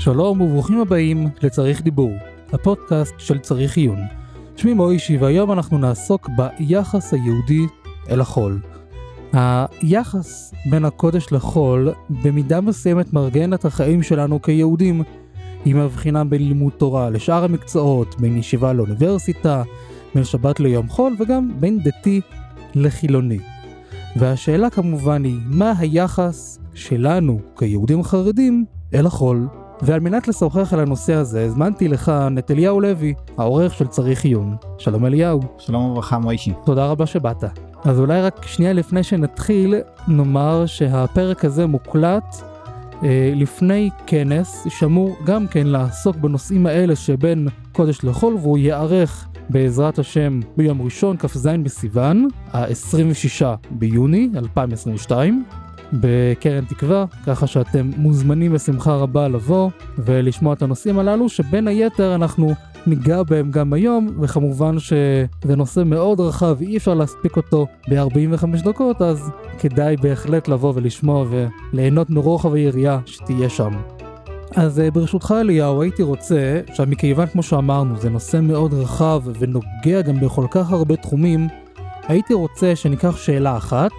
שלום וברוכים הבאים לצריך דיבור, הפודקאסט של צריך עיון. שמי מוישי והיום אנחנו נעסוק ביחס היהודי אל החול. היחס בין הקודש לחול במידה מסוימת מארגן את החיים שלנו כיהודים. היא מבחינה בין לימוד תורה לשאר המקצועות, בין ישיבה לאוניברסיטה, בין שבת ליום חול וגם בין דתי לחילוני. והשאלה כמובן היא, מה היחס שלנו כיהודים חרדים אל החול? ועל מנת לשוחח על הנושא הזה, הזמנתי לכאן את אליהו לוי, העורך של צריך עיון. שלום אליהו. שלום וברכה מוישי. תודה רבה שבאת. אז אולי רק שנייה לפני שנתחיל, נאמר שהפרק הזה מוקלט אה, לפני כנס שאמור גם כן לעסוק בנושאים האלה שבין קודש לחול, והוא ייערך בעזרת השם ביום ראשון, כ"ז בסיוון, ה-26 ביוני 2022. בקרן תקווה, ככה שאתם מוזמנים בשמחה רבה לבוא ולשמוע את הנושאים הללו, שבין היתר אנחנו ניגע בהם גם היום, וכמובן שזה נושא מאוד רחב, אי אפשר להספיק אותו ב-45 דקות, אז כדאי בהחלט לבוא ולשמוע וליהנות מרוחב היריעה שתהיה שם. אז אה, ברשותך אליהו, הייתי רוצה, עכשיו מכיוון כמו שאמרנו, זה נושא מאוד רחב ונוגע גם בכל כך הרבה תחומים, הייתי רוצה שניקח שאלה אחת,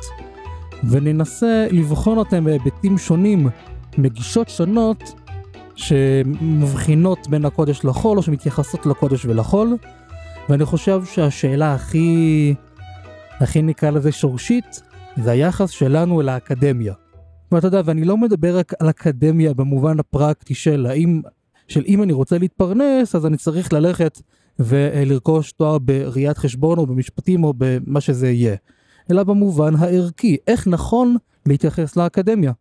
וננסה לבחון אותם בהיבטים שונים, מגישות שונות שמבחינות בין הקודש לחול או שמתייחסות לקודש ולחול. ואני חושב שהשאלה הכי, הכי נקרא לזה שורשית, זה היחס שלנו אל האקדמיה. ואתה יודע, ואני לא מדבר רק על אקדמיה במובן הפרקטי של האם, של אם אני רוצה להתפרנס, אז אני צריך ללכת ולרכוש תואר בראיית חשבון או במשפטים או במה שזה יהיה. אלא במובן הערכי, איך נכון להתייחס לאקדמיה.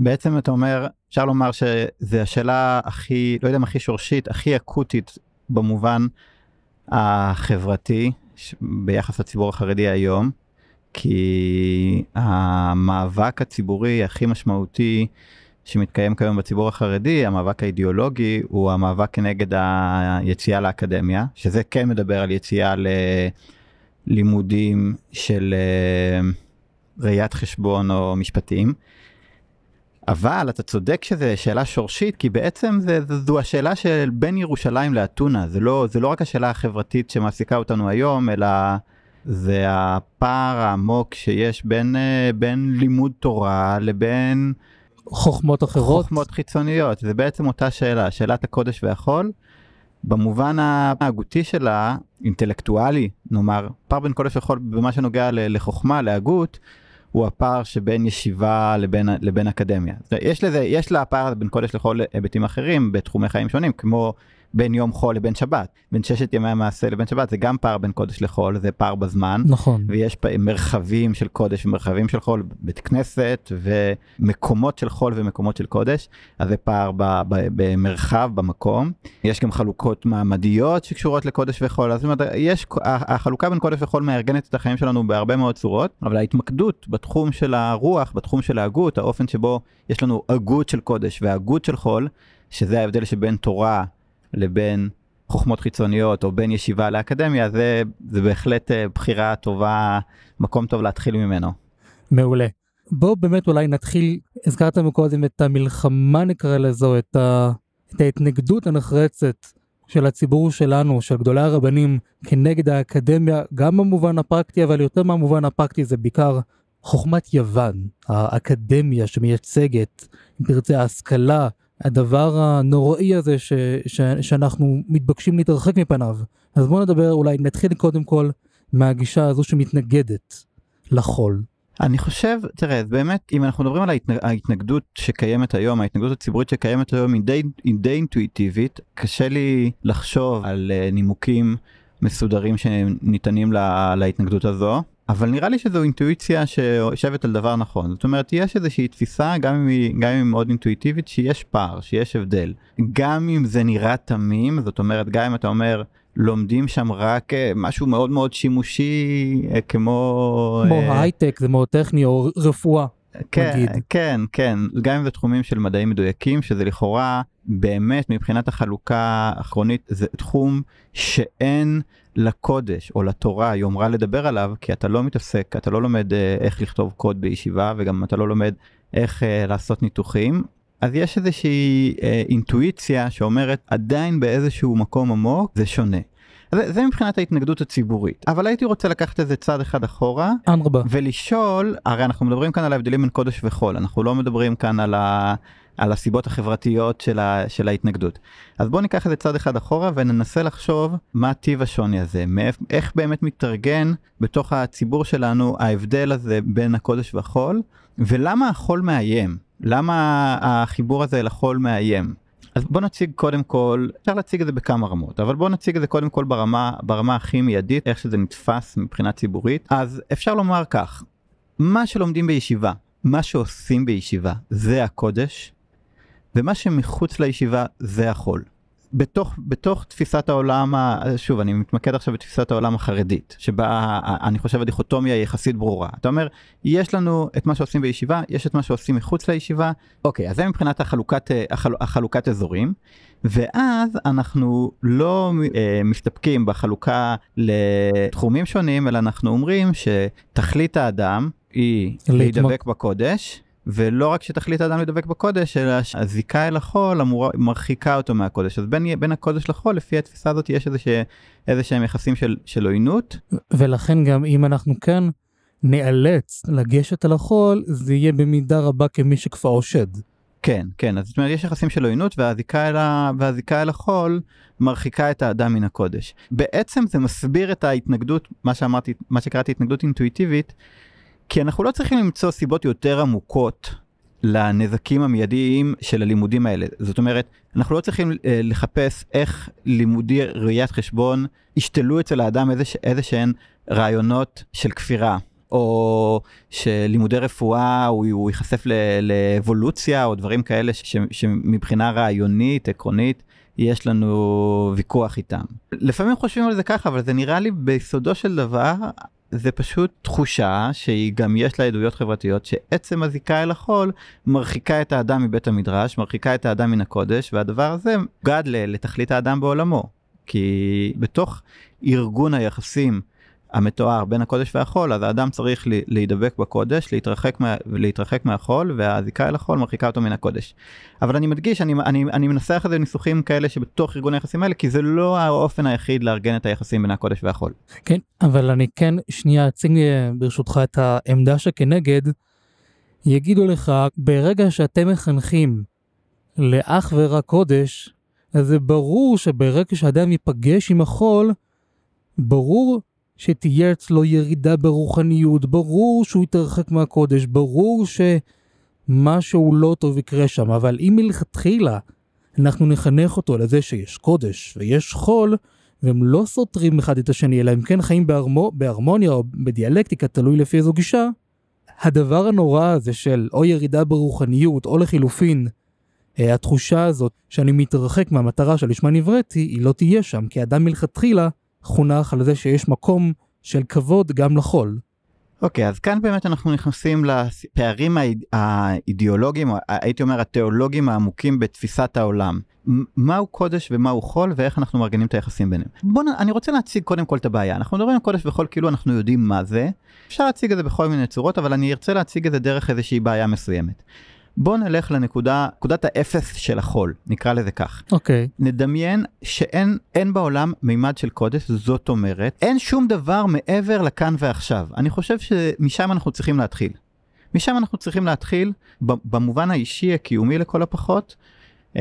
בעצם אתה אומר, אפשר לומר שזה השאלה הכי, לא יודע אם הכי שורשית, הכי אקוטית במובן החברתי ביחס לציבור החרדי היום, כי המאבק הציבורי הכי משמעותי שמתקיים כיום בציבור החרדי, המאבק האידיאולוגי, הוא המאבק כנגד היציאה לאקדמיה, שזה כן מדבר על יציאה ל... לימודים של uh, ראיית חשבון או משפטים. אבל אתה צודק שזה שאלה שורשית כי בעצם זה, זו השאלה של בין ירושלים לאתונה. זה לא זה לא רק השאלה החברתית שמעסיקה אותנו היום אלא זה הפער העמוק שיש בין uh, בין לימוד תורה לבין חוכמות אחרות. חוכמות חיצוניות. זה בעצם אותה שאלה שאלת הקודש והחול במובן ההגותי שלה, אינטלקטואלי, נאמר, פער בין קודש וחול במה שנוגע לחוכמה, להגות, הוא הפער שבין ישיבה לבין, לבין אקדמיה. יש לזה, יש לה פער בין קודש לחול היבטים אחרים בתחומי חיים שונים, כמו בין יום חול לבין שבת. בין ששת ימי המעשה לבין שבת זה גם פער בין קודש לחול, זה פער בזמן. נכון. ויש מרחבים של קודש ומרחבים של חול, בית כנסת ומקומות של חול ומקומות של קודש, אז זה פער ב, ב, במרחב, במקום. יש גם חלוקות מעמדיות שקשורות לקודש וחול, אז זאת אומרת, יש, החלוקה בין קודש וחול מארגנת את החיים שלנו בהרבה מאוד צורות, אבל ההתמקדות בתחום של הרוח, בתחום של ההגות, האופן שבו יש לנו הגות של קודש והגות של חול, שזה ההבדל שבין תורה לבין חוכמות חיצוניות או בין ישיבה לאקדמיה זה זה בהחלט אה, בחירה טובה מקום טוב להתחיל ממנו. מעולה. בוא באמת אולי נתחיל הזכרת מקודם את המלחמה נקרא לזו את, ה, את ההתנגדות הנחרצת של הציבור שלנו של גדולי הרבנים כנגד האקדמיה גם במובן הפרקטי אבל יותר מהמובן הפרקטי זה בעיקר חוכמת יוון האקדמיה שמייצגת אם תרצה ההשכלה הדבר הנוראי הזה ש, ש, שאנחנו מתבקשים להתרחק מפניו. אז בואו נדבר, אולי נתחיל קודם כל מהגישה הזו שמתנגדת לחול. אני חושב, תראה, באמת, אם אנחנו מדברים על ההתנג... ההתנגדות שקיימת היום, ההתנגדות הציבורית שקיימת היום היא די, היא די אינטואיטיבית, קשה לי לחשוב על uh, נימוקים מסודרים שניתנים לה, להתנגדות הזו. אבל נראה לי שזו אינטואיציה שיושבת על דבר נכון זאת אומרת יש איזושהי תפיסה גם אם היא גם אם היא מאוד אינטואיטיבית שיש פער שיש הבדל גם אם זה נראה תמים זאת אומרת גם אם אתה אומר לומדים שם רק אה, משהו מאוד מאוד שימושי אה, כמו כמו אה, הייטק זה מאוד טכני או רפואה. כן, נגיד. כן, כן, גם אם זה תחומים של מדעים מדויקים, שזה לכאורה באמת מבחינת החלוקה האחרונית זה תחום שאין לקודש או לתורה יומרה לדבר עליו כי אתה לא מתעסק אתה לא לומד אה, איך לכתוב קוד בישיבה וגם אתה לא לומד איך uh, לעשות ניתוחים אז יש איזושהי אה, אינטואיציה שאומרת עדיין באיזשהו מקום עמוק זה שונה. זה, זה מבחינת ההתנגדות הציבורית אבל הייתי רוצה לקחת איזה צעד אחד אחורה אנרבה. ולשאול הרי אנחנו מדברים כאן על ההבדלים בין קודש וחול אנחנו לא מדברים כאן על, ה, על הסיבות החברתיות של, ה, של ההתנגדות. אז בואו ניקח איזה צעד אחד אחורה וננסה לחשוב מה טיב השוני הזה מאיך, איך באמת מתארגן בתוך הציבור שלנו ההבדל הזה בין הקודש והחול ולמה החול מאיים למה החיבור הזה לחול מאיים. אז בוא נציג קודם כל, אפשר להציג את זה בכמה רמות, אבל בוא נציג את זה קודם כל ברמה, ברמה הכי מיידית, איך שזה נתפס מבחינה ציבורית. אז אפשר לומר כך, מה שלומדים בישיבה, מה שעושים בישיבה, זה הקודש, ומה שמחוץ לישיבה זה החול. בתוך, בתוך תפיסת העולם, ה- שוב אני מתמקד עכשיו בתפיסת העולם החרדית, שבה אני חושב הדיכוטומיה היא יחסית ברורה. אתה אומר, יש לנו את מה שעושים בישיבה, יש את מה שעושים מחוץ לישיבה, אוקיי, אז זה מבחינת החלוקת, אה, החל, החלוקת אזורים, ואז אנחנו לא אה, מסתפקים בחלוקה לתחומים שונים, אלא אנחנו אומרים שתכלית האדם היא להתמק- להידבק בקודש, ולא רק שתכלית האדם לדבק בקודש, אלא שהזיקה אל החול אמורה, מרחיקה אותו מהקודש. אז בין, בין הקודש לחול, לפי התפיסה הזאת, יש איזה, ש, איזה שהם יחסים של, של עוינות. ולכן גם אם אנחנו כן נאלץ לגשת אל החול, זה יהיה במידה רבה כמי שכפאו שד. כן, כן, אז זאת אומרת, יש יחסים של עוינות, והזיקה אל, ה, והזיקה אל החול מרחיקה את האדם מן הקודש. בעצם זה מסביר את ההתנגדות, מה שאמרתי, מה שקראתי התנגדות אינטואיטיבית, כי אנחנו לא צריכים למצוא סיבות יותר עמוקות לנזקים המיידיים של הלימודים האלה. זאת אומרת, אנחנו לא צריכים אה, לחפש איך לימודי ראיית חשבון ישתלו אצל האדם איזה, ש- איזה שהן רעיונות של כפירה. או שלימודי רפואה הוא, הוא ייחשף ל- לאבולוציה או דברים כאלה ש, שמבחינה רעיונית, עקרונית, יש לנו ויכוח איתם. לפעמים חושבים על זה ככה, אבל זה נראה לי ביסודו של דבר, זה פשוט תחושה שהיא גם יש לה עדויות חברתיות, שעצם הזיקה אל החול מרחיקה את האדם מבית המדרש, מרחיקה את האדם מן הקודש, והדבר הזה גד לתכלית האדם בעולמו. כי בתוך ארגון היחסים המתואר בין הקודש והחול, אז האדם צריך להידבק בקודש, להתרחק, מה, להתרחק מהחול, והזיקה אל החול מרחיקה אותו מן הקודש. אבל אני מדגיש, אני, אני, אני מנסח את זה בניסוחים כאלה שבתוך ארגון היחסים האלה, כי זה לא האופן היחיד לארגן את היחסים בין הקודש והחול. כן, אבל אני כן שנייה אציג אה, ברשותך את העמדה שכנגד. יגידו לך, ברגע שאתם מחנכים לאך ורק קודש, אז זה ברור שברגע שאדם ייפגש עם החול, ברור שתהיה אצלו ירידה ברוחניות, ברור שהוא יתרחק מהקודש, ברור שמשהו לא טוב יקרה שם, אבל אם מלכתחילה אנחנו נחנך אותו לזה שיש קודש ויש חול, והם לא סותרים אחד את השני, אלא הם כן חיים בהרמו, בהרמוניה או בדיאלקטיקה, תלוי לפי איזו גישה, הדבר הנורא הזה של או ירידה ברוחניות, או לחילופין, אה, התחושה הזאת שאני מתרחק מהמטרה שלשמה נבראתי, היא לא תהיה שם, כי אדם מלכתחילה חונך על זה שיש מקום של כבוד גם לחול. אוקיי, אז כאן באמת אנחנו נכנסים לפערים האיד- האידיאולוגיים, או הייתי אומר התיאולוגיים העמוקים בתפיסת העולם. מהו קודש ומהו חול ואיך אנחנו מארגנים את היחסים ביניהם. בוא נ... אני רוצה להציג קודם כל את הבעיה. אנחנו מדברים על קודש וחול כאילו אנחנו יודעים מה זה. אפשר להציג את זה בכל מיני צורות, אבל אני ארצה להציג את זה דרך איזושהי בעיה מסוימת. בוא נלך לנקודה, נקודת האפס של החול, נקרא לזה כך. אוקיי, נדמיין שאין אין בעולם מימד של קודש, זאת אומרת, אין שום דבר מעבר לכאן ועכשיו. אני חושב שמשם אנחנו צריכים להתחיל. משם אנחנו צריכים להתחיל, במובן האישי הקיומי לכל הפחות. Um,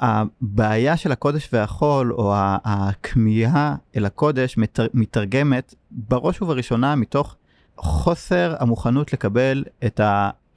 הבעיה של הקודש והחול, או ה- הכמיהה אל הקודש, מתר- מתרגמת בראש ובראשונה מתוך חוסר המוכנות לקבל את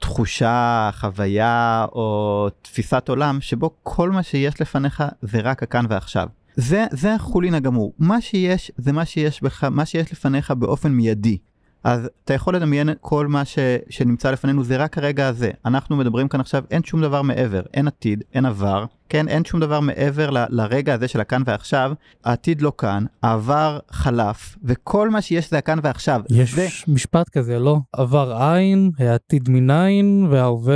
התחושה, חוויה או תפיסת עולם שבו כל מה שיש לפניך זה רק הכאן ועכשיו. זה, זה החולין הגמור. מה שיש זה מה שיש בך, מה שיש לפניך באופן מיידי. אז אתה יכול לדמיין כל מה ש, שנמצא לפנינו זה רק הרגע הזה. אנחנו מדברים כאן עכשיו, אין שום דבר מעבר, אין עתיד, אין עבר, כן, אין שום דבר מעבר ל, לרגע הזה של הכאן ועכשיו. העתיד לא כאן, העבר חלף, וכל מה שיש זה הכאן ועכשיו. יש זה, משפט כזה, לא? עבר עין, העתיד מנין, וההווה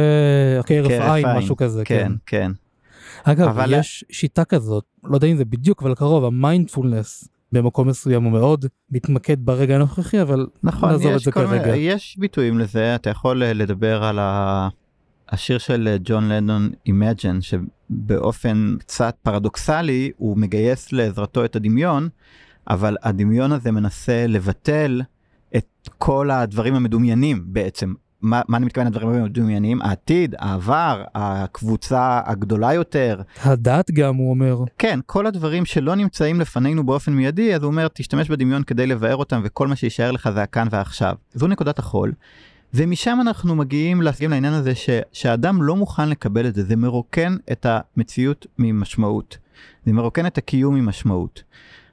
כהרף עין. משהו כזה, כן, כן. אגב, אבל- יש שיטה כזאת, לא יודע אם זה בדיוק, אבל קרוב, המיינדפולנס במקום מסוים הוא מאוד מתמקד ברגע הנוכחי, אבל נכון, נעזוב את זה כרגע. מיני, יש ביטויים לזה, אתה יכול אה, לדבר על ה... השיר של אה, ג'ון לנדון Imagine שבאופן קצת פרדוקסלי הוא מגייס לעזרתו את הדמיון אבל הדמיון הזה מנסה לבטל את כל הדברים המדומיינים בעצם. מה, מה אני מתכוון לדברים המדומיינים? העתיד, העבר, הקבוצה הגדולה יותר. הדת גם, הוא אומר. כן, כל הדברים שלא נמצאים לפנינו באופן מיידי, אז הוא אומר, תשתמש בדמיון כדי לבאר אותם, וכל מה שיישאר לך זה הכאן ועכשיו. זו נקודת החול. ומשם אנחנו מגיעים להסכים לעניין הזה ש, שהאדם לא מוכן לקבל את זה, זה מרוקן את המציאות ממשמעות. זה מרוקן את הקיום ממשמעות.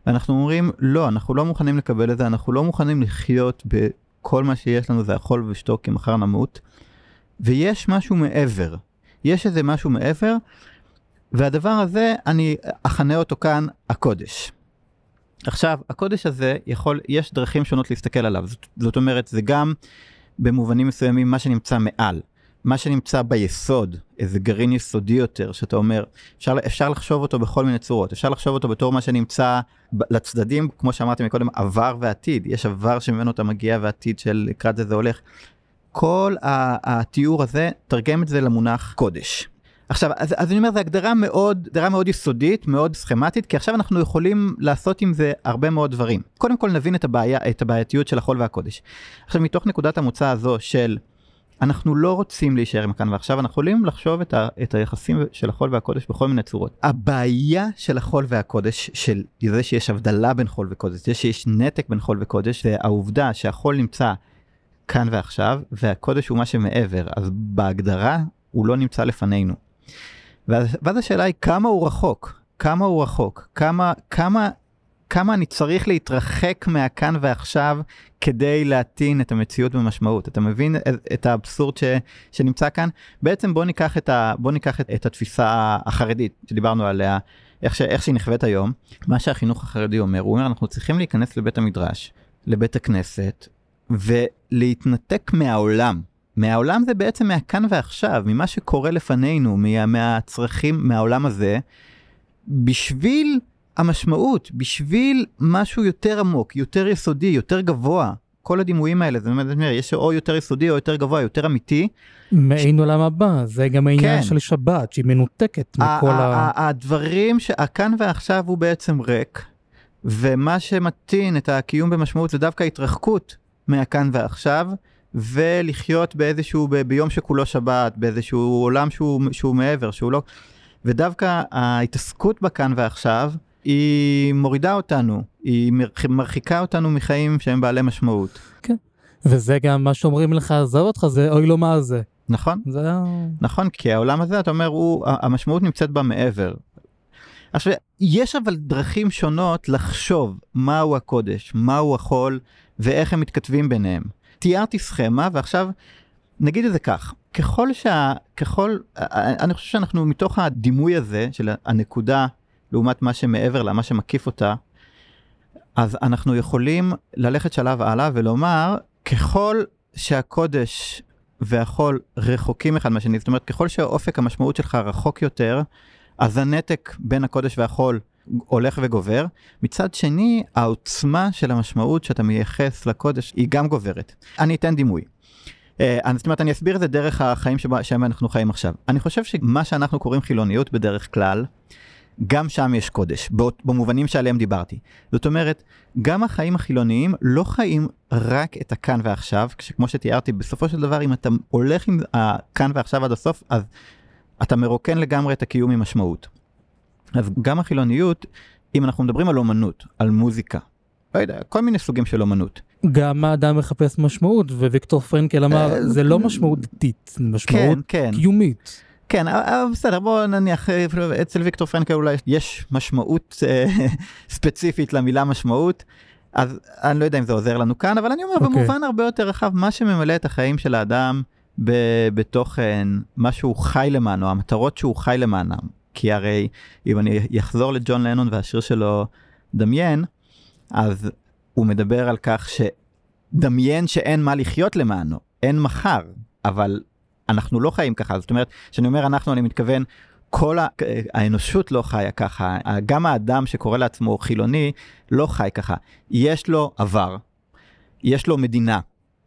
ואנחנו אומרים, לא, אנחנו לא מוכנים לקבל את זה, אנחנו לא מוכנים לחיות בכל מה שיש לנו זה אכול ושתוק כי מחר נמות. ויש משהו מעבר, יש איזה משהו מעבר, והדבר הזה, אני אכנה אותו כאן הקודש. עכשיו, הקודש הזה יכול, יש דרכים שונות להסתכל עליו, זאת, זאת אומרת, זה גם במובנים מסוימים מה שנמצא מעל. מה שנמצא ביסוד, איזה גרעין יסודי יותר, שאתה אומר, אפשר, אפשר לחשוב אותו בכל מיני צורות, אפשר לחשוב אותו בתור מה שנמצא לצדדים, כמו שאמרתי מקודם, עבר ועתיד, יש עבר שממנו אתה מגיע ועתיד של לקראת זה זה הולך. כל התיאור הזה, תרגם את זה למונח קודש. עכשיו, אז, אז אני אומר, זו הגדרה מאוד, הגדרה מאוד יסודית, מאוד סכמטית, כי עכשיו אנחנו יכולים לעשות עם זה הרבה מאוד דברים. קודם כל נבין את הבעיה, את הבעייתיות של החול והקודש. עכשיו, מתוך נקודת המוצא הזו של אנחנו לא רוצים להישאר עם כאן ועכשיו, אנחנו יכולים לחשוב את, ה, את היחסים של החול והקודש בכל מיני צורות. הבעיה של החול והקודש, של זה שיש הבדלה בין חול וקודש, זה שיש נתק בין חול וקודש, זה העובדה שהחול נמצא כאן ועכשיו, והקודש הוא מה שמעבר, אז בהגדרה הוא לא נמצא לפנינו. ואז, ואז השאלה היא כמה הוא רחוק, כמה הוא רחוק, כמה, כמה כמה אני צריך להתרחק מהכאן ועכשיו כדי להטעין את המציאות במשמעות. אתה מבין את האבסורד ש, שנמצא כאן? בעצם בוא ניקח את, ה, בוא ניקח את, את התפיסה החרדית שדיברנו עליה, איך, ש, איך שהיא נחווית היום. מה שהחינוך החרדי אומר, הוא אומר אנחנו צריכים להיכנס לבית המדרש, לבית הכנסת, ולהתנתק מהעולם. מהעולם זה בעצם מהכאן ועכשיו, ממה שקורה לפנינו, מה, מהצרכים, מהעולם הזה, בשביל המשמעות בשביל משהו יותר עמוק, יותר יסודי, יותר גבוה. כל הדימויים האלה, זה באמת, יש או יותר יסודי או יותר גבוה, יותר אמיתי. מעין ש... עולם הבא, זה גם העניין כן. של שבת, שהיא מנותקת מכל ה... הדברים שהכאן ועכשיו הוא בעצם ריק, ומה שמתאים את הקיום במשמעות זה דווקא התרחקות מהכאן ועכשיו, ולחיות באיזשהו, ב, ביום שכולו שבת, באיזשהו עולם שהוא, שהוא מעבר, שהוא לא... ודווקא ההתעסקות בכאן ועכשיו, היא מורידה אותנו, היא מרחיקה אותנו מחיים שהם בעלי משמעות. כן, וזה גם מה שאומרים לך, עזוב אותך, זה אוי לא מה זה. נכון, זה... נכון, כי העולם הזה, אתה אומר, הוא, המשמעות נמצאת בה מעבר. עכשיו, יש אבל דרכים שונות לחשוב מהו הקודש, מהו החול, ואיך הם מתכתבים ביניהם. תיארתי סכמה, ועכשיו נגיד את זה כך, ככל שה... ככל... אני חושב שאנחנו מתוך הדימוי הזה של הנקודה לעומת מה שמעבר לה, מה שמקיף אותה, אז אנחנו יכולים ללכת שלב הלאה ולומר, ככל שהקודש והחול רחוקים אחד מהשני, זאת אומרת, ככל שהאופק המשמעות שלך רחוק יותר, אז הנתק בין הקודש והחול הולך וגובר. מצד שני, העוצמה של המשמעות שאתה מייחס לקודש היא גם גוברת. אני אתן דימוי. Uh, זאת אומרת, אני אסביר את זה דרך החיים שבהם אנחנו חיים עכשיו. אני חושב שמה שאנחנו קוראים חילוניות בדרך כלל, גם שם יש קודש, במובנים שעליהם דיברתי. זאת אומרת, גם החיים החילוניים לא חיים רק את הכאן ועכשיו, כמו שתיארתי, בסופו של דבר, אם אתה הולך עם הכאן ועכשיו עד הסוף, אז אתה מרוקן לגמרי את הקיום ממשמעות. אז גם החילוניות, אם אנחנו מדברים על אומנות, על מוזיקה, לא יודע, כל מיני סוגים של אומנות. גם האדם מחפש משמעות, וויקטור פרנקל אמר, אה, זה לא משמעות דתית, זה משמעות כן, כן. קיומית. כן, אבל בסדר, בוא נניח, אה, אצל ויקטור פרנקל אולי יש משמעות אה, ספציפית למילה משמעות, אז אני לא יודע אם זה עוזר לנו כאן, אבל אני אומר okay. אוקיי. במובן הרבה יותר רחב, מה שממלא את החיים של האדם בתוכן, מה שהוא חי למענו, המטרות שהוא חי למענם. כי הרי אם אני אחזור לג'ון לנון והשיר שלו דמיין, אז הוא מדבר על כך שדמיין שאין מה לחיות למענו, אין מחר, אבל אנחנו לא חיים ככה, זאת אומרת, כשאני אומר אנחנו, אני מתכוון, כל האנושות לא חיה ככה, גם האדם שקורא לעצמו חילוני לא חי ככה. יש לו עבר, יש לו מדינה,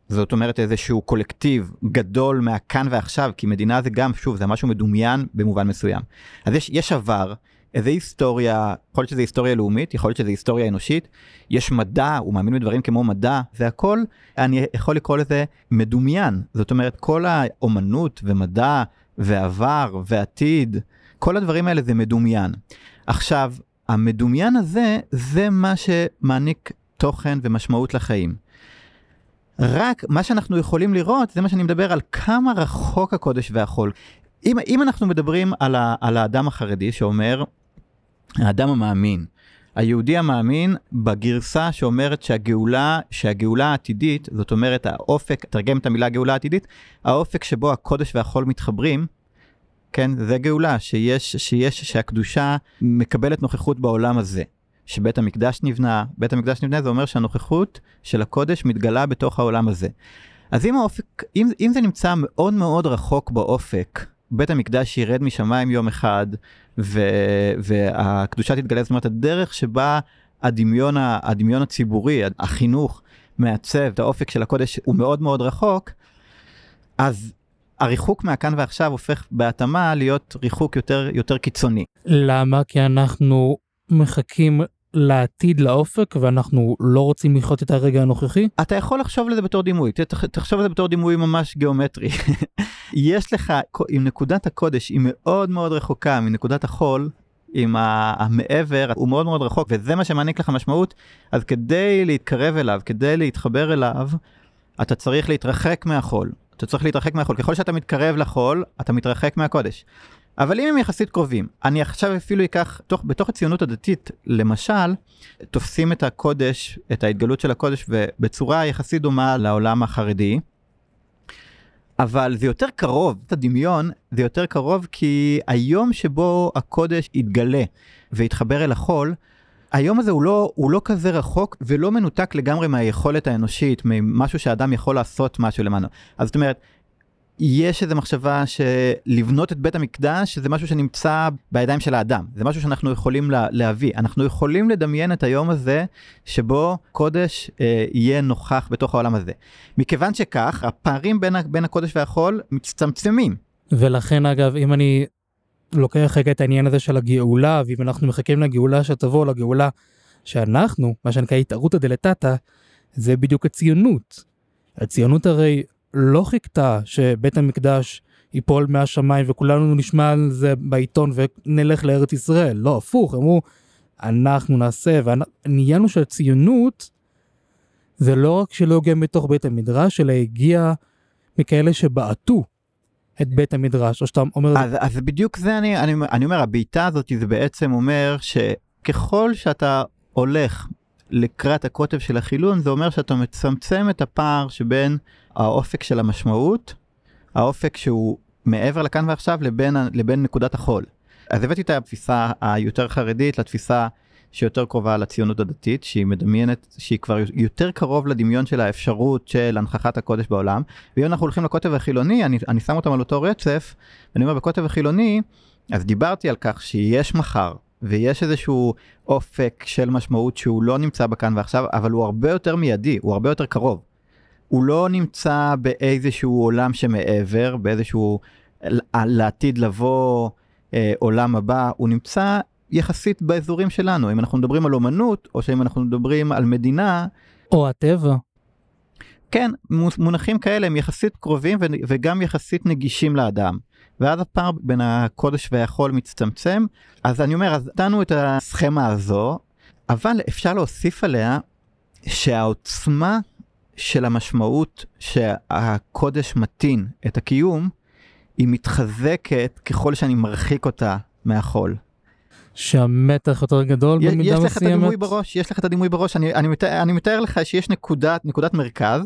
זאת אומרת איזשהו קולקטיב גדול מהכאן ועכשיו, כי מדינה זה גם, שוב, זה משהו מדומיין במובן מסוים. אז יש, יש עבר, איזה היסטוריה, יכול להיות שזה היסטוריה לאומית, יכול להיות שזה היסטוריה אנושית, יש מדע, הוא מאמין בדברים כמו מדע, זה הכל, אני יכול לקרוא לזה מדומיין. זאת אומרת, כל האומנות ומדע ועבר ועתיד, כל הדברים האלה זה מדומיין. עכשיו, המדומיין הזה, זה מה שמעניק תוכן ומשמעות לחיים. רק מה שאנחנו יכולים לראות, זה מה שאני מדבר על כמה רחוק הקודש והחול. אם, אם אנחנו מדברים על, ה, על האדם החרדי שאומר, האדם המאמין, היהודי המאמין בגרסה שאומרת שהגאולה, שהגאולה העתידית, זאת אומרת האופק, תרגם את המילה גאולה עתידית, האופק שבו הקודש והחול מתחברים, כן, זה גאולה, שיש, שיש, שהקדושה מקבלת נוכחות בעולם הזה. שבית המקדש נבנה, בית המקדש נבנה זה אומר שהנוכחות של הקודש מתגלה בתוך העולם הזה. אז אם האופק, אם, אם זה נמצא מאוד מאוד רחוק באופק, בית המקדש ירד משמיים יום אחד, ו, והקדושה תתגלה, זאת אומרת הדרך שבה הדמיון, הדמיון הציבורי, החינוך, מעצב את האופק של הקודש הוא מאוד מאוד רחוק, אז הריחוק מהכאן ועכשיו הופך בהתאמה להיות ריחוק יותר, יותר קיצוני. למה? כי אנחנו מחכים לעתיד לאופק ואנחנו לא רוצים לחיות את הרגע הנוכחי? אתה יכול לחשוב על זה בתור דימוי, תחשוב על זה בתור דימוי ממש גיאומטרי. יש לך, אם נקודת הקודש היא מאוד מאוד רחוקה מנקודת החול, עם המעבר הוא מאוד מאוד רחוק וזה מה שמעניק לך משמעות, אז כדי להתקרב אליו, כדי להתחבר אליו, אתה צריך להתרחק מהחול. אתה צריך להתרחק מהחול. ככל שאתה מתקרב לחול, אתה מתרחק מהקודש. אבל אם הם יחסית קרובים, אני עכשיו אפילו אקח, תוך, בתוך הציונות הדתית, למשל, תופסים את הקודש, את ההתגלות של הקודש, בצורה יחסית דומה לעולם החרדי, אבל זה יותר קרוב, את הדמיון, זה יותר קרוב כי היום שבו הקודש יתגלה ויתחבר אל החול, היום הזה הוא לא, הוא לא כזה רחוק ולא מנותק לגמרי מהיכולת האנושית, ממשהו שאדם יכול לעשות משהו למענו. אז זאת אומרת, יש איזו מחשבה שלבנות את בית המקדש זה משהו שנמצא בידיים של האדם, זה משהו שאנחנו יכולים לה, להביא. אנחנו יכולים לדמיין את היום הזה שבו קודש אה, יהיה נוכח בתוך העולם הזה. מכיוון שכך, הפערים בין, בין הקודש והחול מצטמצמים. ולכן אגב, אם אני לוקח רגע את העניין הזה של הגאולה, ואם אנחנו מחכים לגאולה שתבוא, לגאולה שאנחנו, מה שנקרא התערותא דלתתא, זה בדיוק הציונות. הציונות הרי לא חיכתה שבית המקדש ייפול מהשמיים וכולנו נשמע על זה בעיתון ונלך לארץ ישראל. לא, הפוך, אמרו, אנחנו נעשה, והעניין שהציונות זה לא רק שלא הגיע מתוך בית המדרש, אלא הגיע מכאלה שבעטו את בית המדרש, או שאתה אומר... אז, אז בדיוק זה אני, אני, אני אומר, הבעיטה הזאת זה בעצם אומר שככל שאתה הולך לקראת הקוטב של החילון, זה אומר שאתה מצמצם את הפער שבין האופק של המשמעות, האופק שהוא מעבר לכאן ועכשיו, לבין, לבין נקודת החול. אז הבאתי את התפיסה היותר חרדית לתפיסה שיותר קרובה לציונות הדתית, שהיא מדמיינת, שהיא כבר יותר קרוב לדמיון של האפשרות של הנכחת הקודש בעולם. ואם אנחנו הולכים לקוטב החילוני, אני, אני שם אותם על אותו רצף, ואני אומר בקוטב החילוני, אז דיברתי על כך שיש מחר, ויש איזשהו אופק של משמעות שהוא לא נמצא בכאן ועכשיו, אבל הוא הרבה יותר מיידי, הוא הרבה יותר קרוב. הוא לא נמצא באיזשהו עולם שמעבר, באיזשהו לעתיד לבוא אה, עולם הבא, הוא נמצא יחסית באזורים שלנו. אם אנחנו מדברים על אומנות, או שאם אנחנו מדברים על מדינה... או הטבע. כן, מונחים כאלה הם יחסית קרובים וגם יחסית נגישים לאדם. ואז הפער בין הקודש והחול מצטמצם. אז אני אומר, אז נתנו את הסכמה הזו, אבל אפשר להוסיף עליה שהעוצמה של המשמעות שהקודש מתין את הקיום, היא מתחזקת ככל שאני מרחיק אותה מהחול. שהמתח יותר גדול יש, במידה יש מסוימת? לך את הדימוי בראש, יש לך את הדימוי בראש, אני, אני, מתאר, אני מתאר לך שיש נקודת, נקודת מרכז,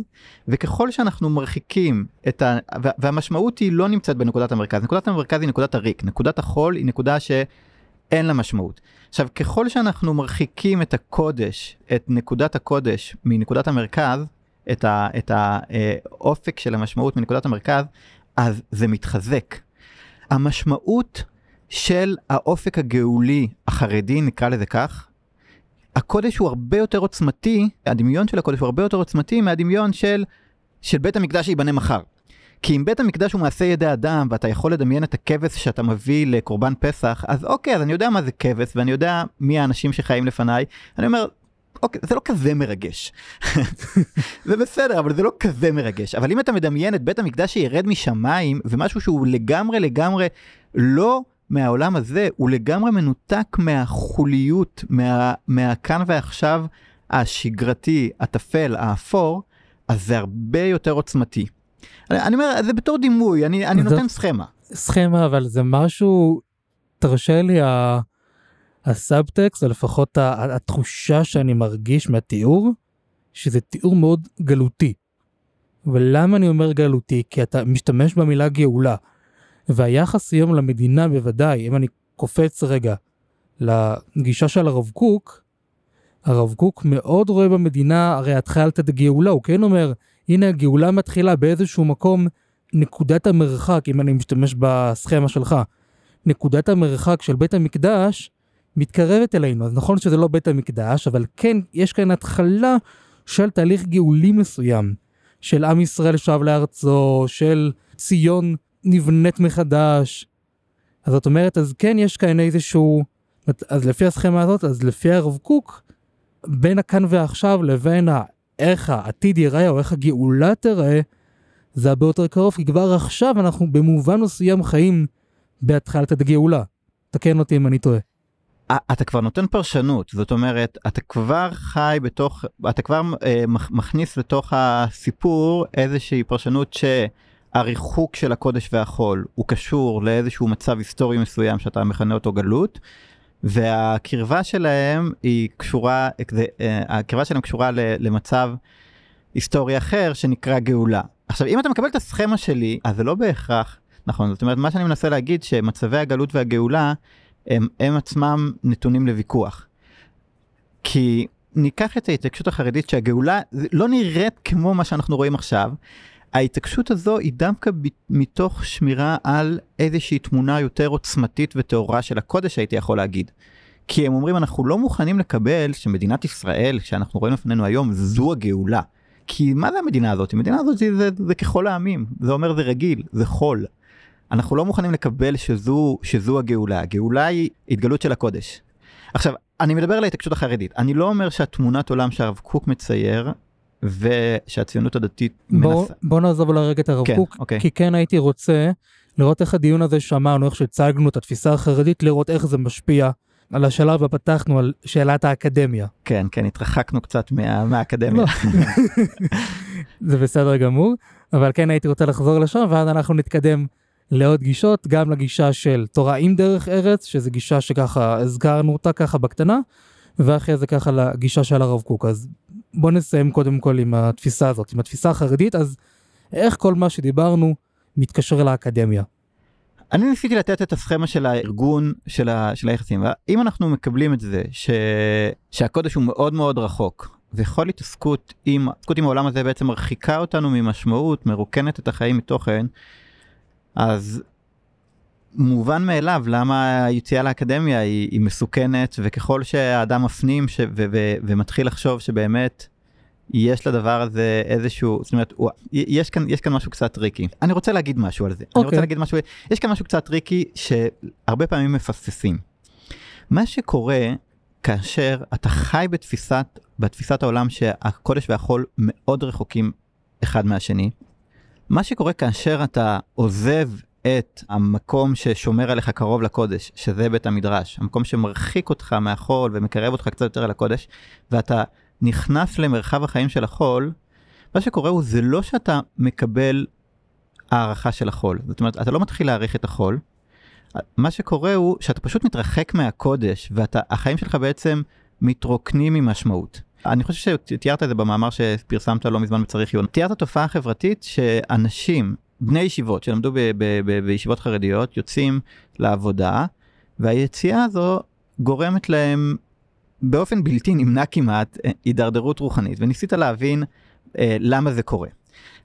וככל שאנחנו מרחיקים את ה... והמשמעות היא לא נמצאת בנקודת המרכז, נקודת המרכז היא נקודת הריק, נקודת החול היא נקודה שאין לה משמעות. עכשיו, ככל שאנחנו מרחיקים את הקודש, את נקודת הקודש מנקודת המרכז, את, ה, את האופק של המשמעות מנקודת המרכז, אז זה מתחזק. המשמעות של האופק הגאולי החרדי, נקרא לזה כך, הקודש הוא הרבה יותר עוצמתי, הדמיון של הקודש הוא הרבה יותר עוצמתי מהדמיון של של בית המקדש ייבנה מחר. כי אם בית המקדש הוא מעשה ידי אדם, ואתה יכול לדמיין את הכבש שאתה מביא לקורבן פסח, אז אוקיי, אז אני יודע מה זה כבש, ואני יודע מי האנשים שחיים לפניי. אני אומר, אוקיי, זה לא כזה מרגש. זה בסדר, אבל זה לא כזה מרגש. אבל אם אתה מדמיין את בית המקדש שירד משמיים, ומשהו שהוא לגמרי לגמרי לא מהעולם הזה, הוא לגמרי מנותק מהחוליות, מה, מהכאן ועכשיו השגרתי, הטפל, האפור, אז זה הרבה יותר עוצמתי. אני, אני אומר, זה בתור דימוי, אני, אני נותן סכמה. סכמה, אבל זה משהו, תרשה לי, ה- הסאבטקסט, או לפחות התחושה שאני מרגיש מהתיאור, שזה תיאור מאוד גלותי. ולמה אני אומר גלותי? כי אתה משתמש במילה גאולה. והיחס היום למדינה בוודאי, אם אני קופץ רגע לגישה של הרב קוק, הרב קוק מאוד רואה במדינה, הרי התחלת את הגאולה, הוא כן אומר, הנה הגאולה מתחילה באיזשהו מקום, נקודת המרחק, אם אני משתמש בסכמה שלך, נקודת המרחק של בית המקדש מתקרבת אלינו. אז נכון שזה לא בית המקדש, אבל כן, יש כאן התחלה של תהליך גאולי מסוים, של עם ישראל שב לארצו, של ציון נבנית מחדש. אז זאת אומרת, אז כן יש כאן איזשהו, אז לפי הסכמה הזאת, אז לפי הרב קוק, בין הכאן ועכשיו לבין איך העתיד ייראה או איך הגאולה תיראה, זה הרבה יותר קרוב, כי כבר עכשיו אנחנו במובן מסוים חיים בהתחלת הגאולה. תקן אותי אם אני טועה. אתה כבר נותן פרשנות, זאת אומרת, אתה כבר חי בתוך, אתה כבר אה, מכ- מכניס לתוך הסיפור איזושהי פרשנות שהריחוק של הקודש והחול הוא קשור לאיזשהו מצב היסטורי מסוים שאתה מכנה אותו גלות, והקרבה שלהם היא קשורה, אה, הקרבה שלהם קשורה למצב היסטורי אחר שנקרא גאולה. עכשיו, אם אתה מקבל את הסכמה שלי, אז זה לא בהכרח, נכון, זאת אומרת, מה שאני מנסה להגיד שמצבי הגלות והגאולה הם, הם עצמם נתונים לוויכוח. כי ניקח את ההתעקשות החרדית שהגאולה לא נראית כמו מה שאנחנו רואים עכשיו. ההתעקשות הזו היא דווקא ב- מתוך שמירה על איזושהי תמונה יותר עוצמתית וטהורה של הקודש הייתי יכול להגיד. כי הם אומרים אנחנו לא מוכנים לקבל שמדינת ישראל שאנחנו רואים לפנינו היום זו הגאולה. כי מה זה המדינה הזאת? המדינה הזאת זה, זה, זה ככל העמים, זה אומר זה רגיל, זה חול. אנחנו לא מוכנים לקבל שזו, שזו הגאולה, הגאולה היא התגלות של הקודש. עכשיו, אני מדבר על ההתעקשות החרדית, אני לא אומר שהתמונת עולם שהרב קוק מצייר ושהציונות הדתית בוא, מנסה. בוא נעזוב לרגע את הרב כן, קוק, אוקיי. כי כן הייתי רוצה לראות איך הדיון הזה שאמרנו, איך שהצגנו את התפיסה החרדית, לראות איך זה משפיע על השלב ופתחנו על שאלת האקדמיה. כן, כן, התרחקנו קצת מה, מהאקדמיה. לא. זה בסדר גמור, אבל כן הייתי רוצה לחזור לשם, ואז אנחנו נתקדם לעוד גישות, גם לגישה של תורה עם דרך ארץ, שזו גישה שככה הזכרנו אותה ככה בקטנה, ואחרי זה ככה לגישה של הרב קוק. אז בוא נסיים קודם כל עם התפיסה הזאת, עם התפיסה החרדית, אז איך כל מה שדיברנו מתקשר לאקדמיה? אני ניסיתי לתת את הסכמה של הארגון של, ה, של היחסים. אם אנחנו מקבלים את זה ש, שהקודש הוא מאוד מאוד רחוק, וכל התעסקות עם, התעסקות עם העולם הזה בעצם מרחיקה אותנו ממשמעות, מרוקנת את החיים מתוכן, אז מובן מאליו למה היציאה לאקדמיה היא, היא מסוכנת, וככל שהאדם מפנים ש, ו, ו, ומתחיל לחשוב שבאמת יש לדבר הזה איזשהו, זאת אומרת, הוא- יש כאן, יש כאן משהו קצת טריקי. אני רוצה להגיד משהו על זה. אני רוצה אוקיי. להגיד משהו, יש כאן משהו קצת טריקי שהרבה פעמים מפספסים. מה שקורה כאשר אתה חי בתפיסת, בתפיסת העולם שהקודש והחול מאוד רחוקים אחד מהשני, מה שקורה כאשר אתה עוזב את המקום ששומר עליך קרוב לקודש, שזה בית המדרש, המקום שמרחיק אותך מהחול ומקרב אותך קצת יותר אל הקודש, ואתה נכנס למרחב החיים של החול, מה שקורה הוא זה לא שאתה מקבל הערכה של החול. זאת אומרת, אתה לא מתחיל להעריך את החול, מה שקורה הוא שאתה פשוט מתרחק מהקודש, והחיים שלך בעצם מתרוקנים ממשמעות. אני חושב שתיארת את זה במאמר שפרסמת לא מזמן בצריך עיון. תיארת תופעה חברתית שאנשים, בני ישיבות שלמדו ב- ב- ב- בישיבות חרדיות, יוצאים לעבודה, והיציאה הזו גורמת להם באופן בלתי נמנע כמעט אה, הידרדרות רוחנית, וניסית להבין אה, למה זה קורה.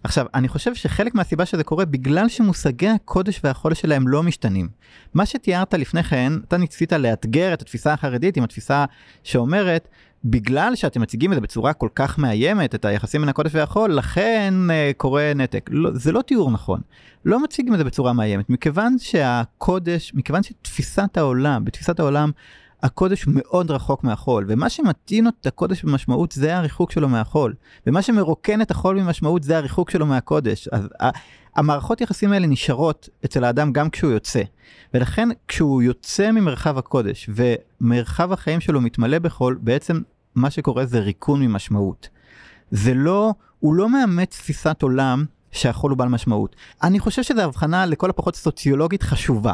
עכשיו, אני חושב שחלק מהסיבה שזה קורה בגלל שמושגי הקודש והחול שלהם לא משתנים. מה שתיארת לפני כן, אתה ניסית לאתגר את התפיסה החרדית עם התפיסה שאומרת, בגלל שאתם מציגים את זה בצורה כל כך מאיימת, את היחסים בין הקודש והחול, לכן uh, קורה נתק. לא, זה לא תיאור נכון. לא מציגים את זה בצורה מאיימת, מכיוון שהקודש, מכיוון שתפיסת העולם, בתפיסת העולם, הקודש מאוד רחוק מהחול, ומה שמטעין את הקודש במשמעות זה הריחוק שלו מהחול, ומה שמרוקן את החול במשמעות זה הריחוק שלו מהקודש. אז המערכות יחסים האלה נשארות אצל האדם גם כשהוא יוצא. ולכן כשהוא יוצא ממרחב הקודש ומרחב החיים שלו מתמלא בחול, בעצם מה שקורה זה ריקון ממשמעות. זה לא, הוא לא מאמץ תפיסת עולם שהחול הוא בעל משמעות. אני חושב שזו הבחנה לכל הפחות סוציולוגית חשובה.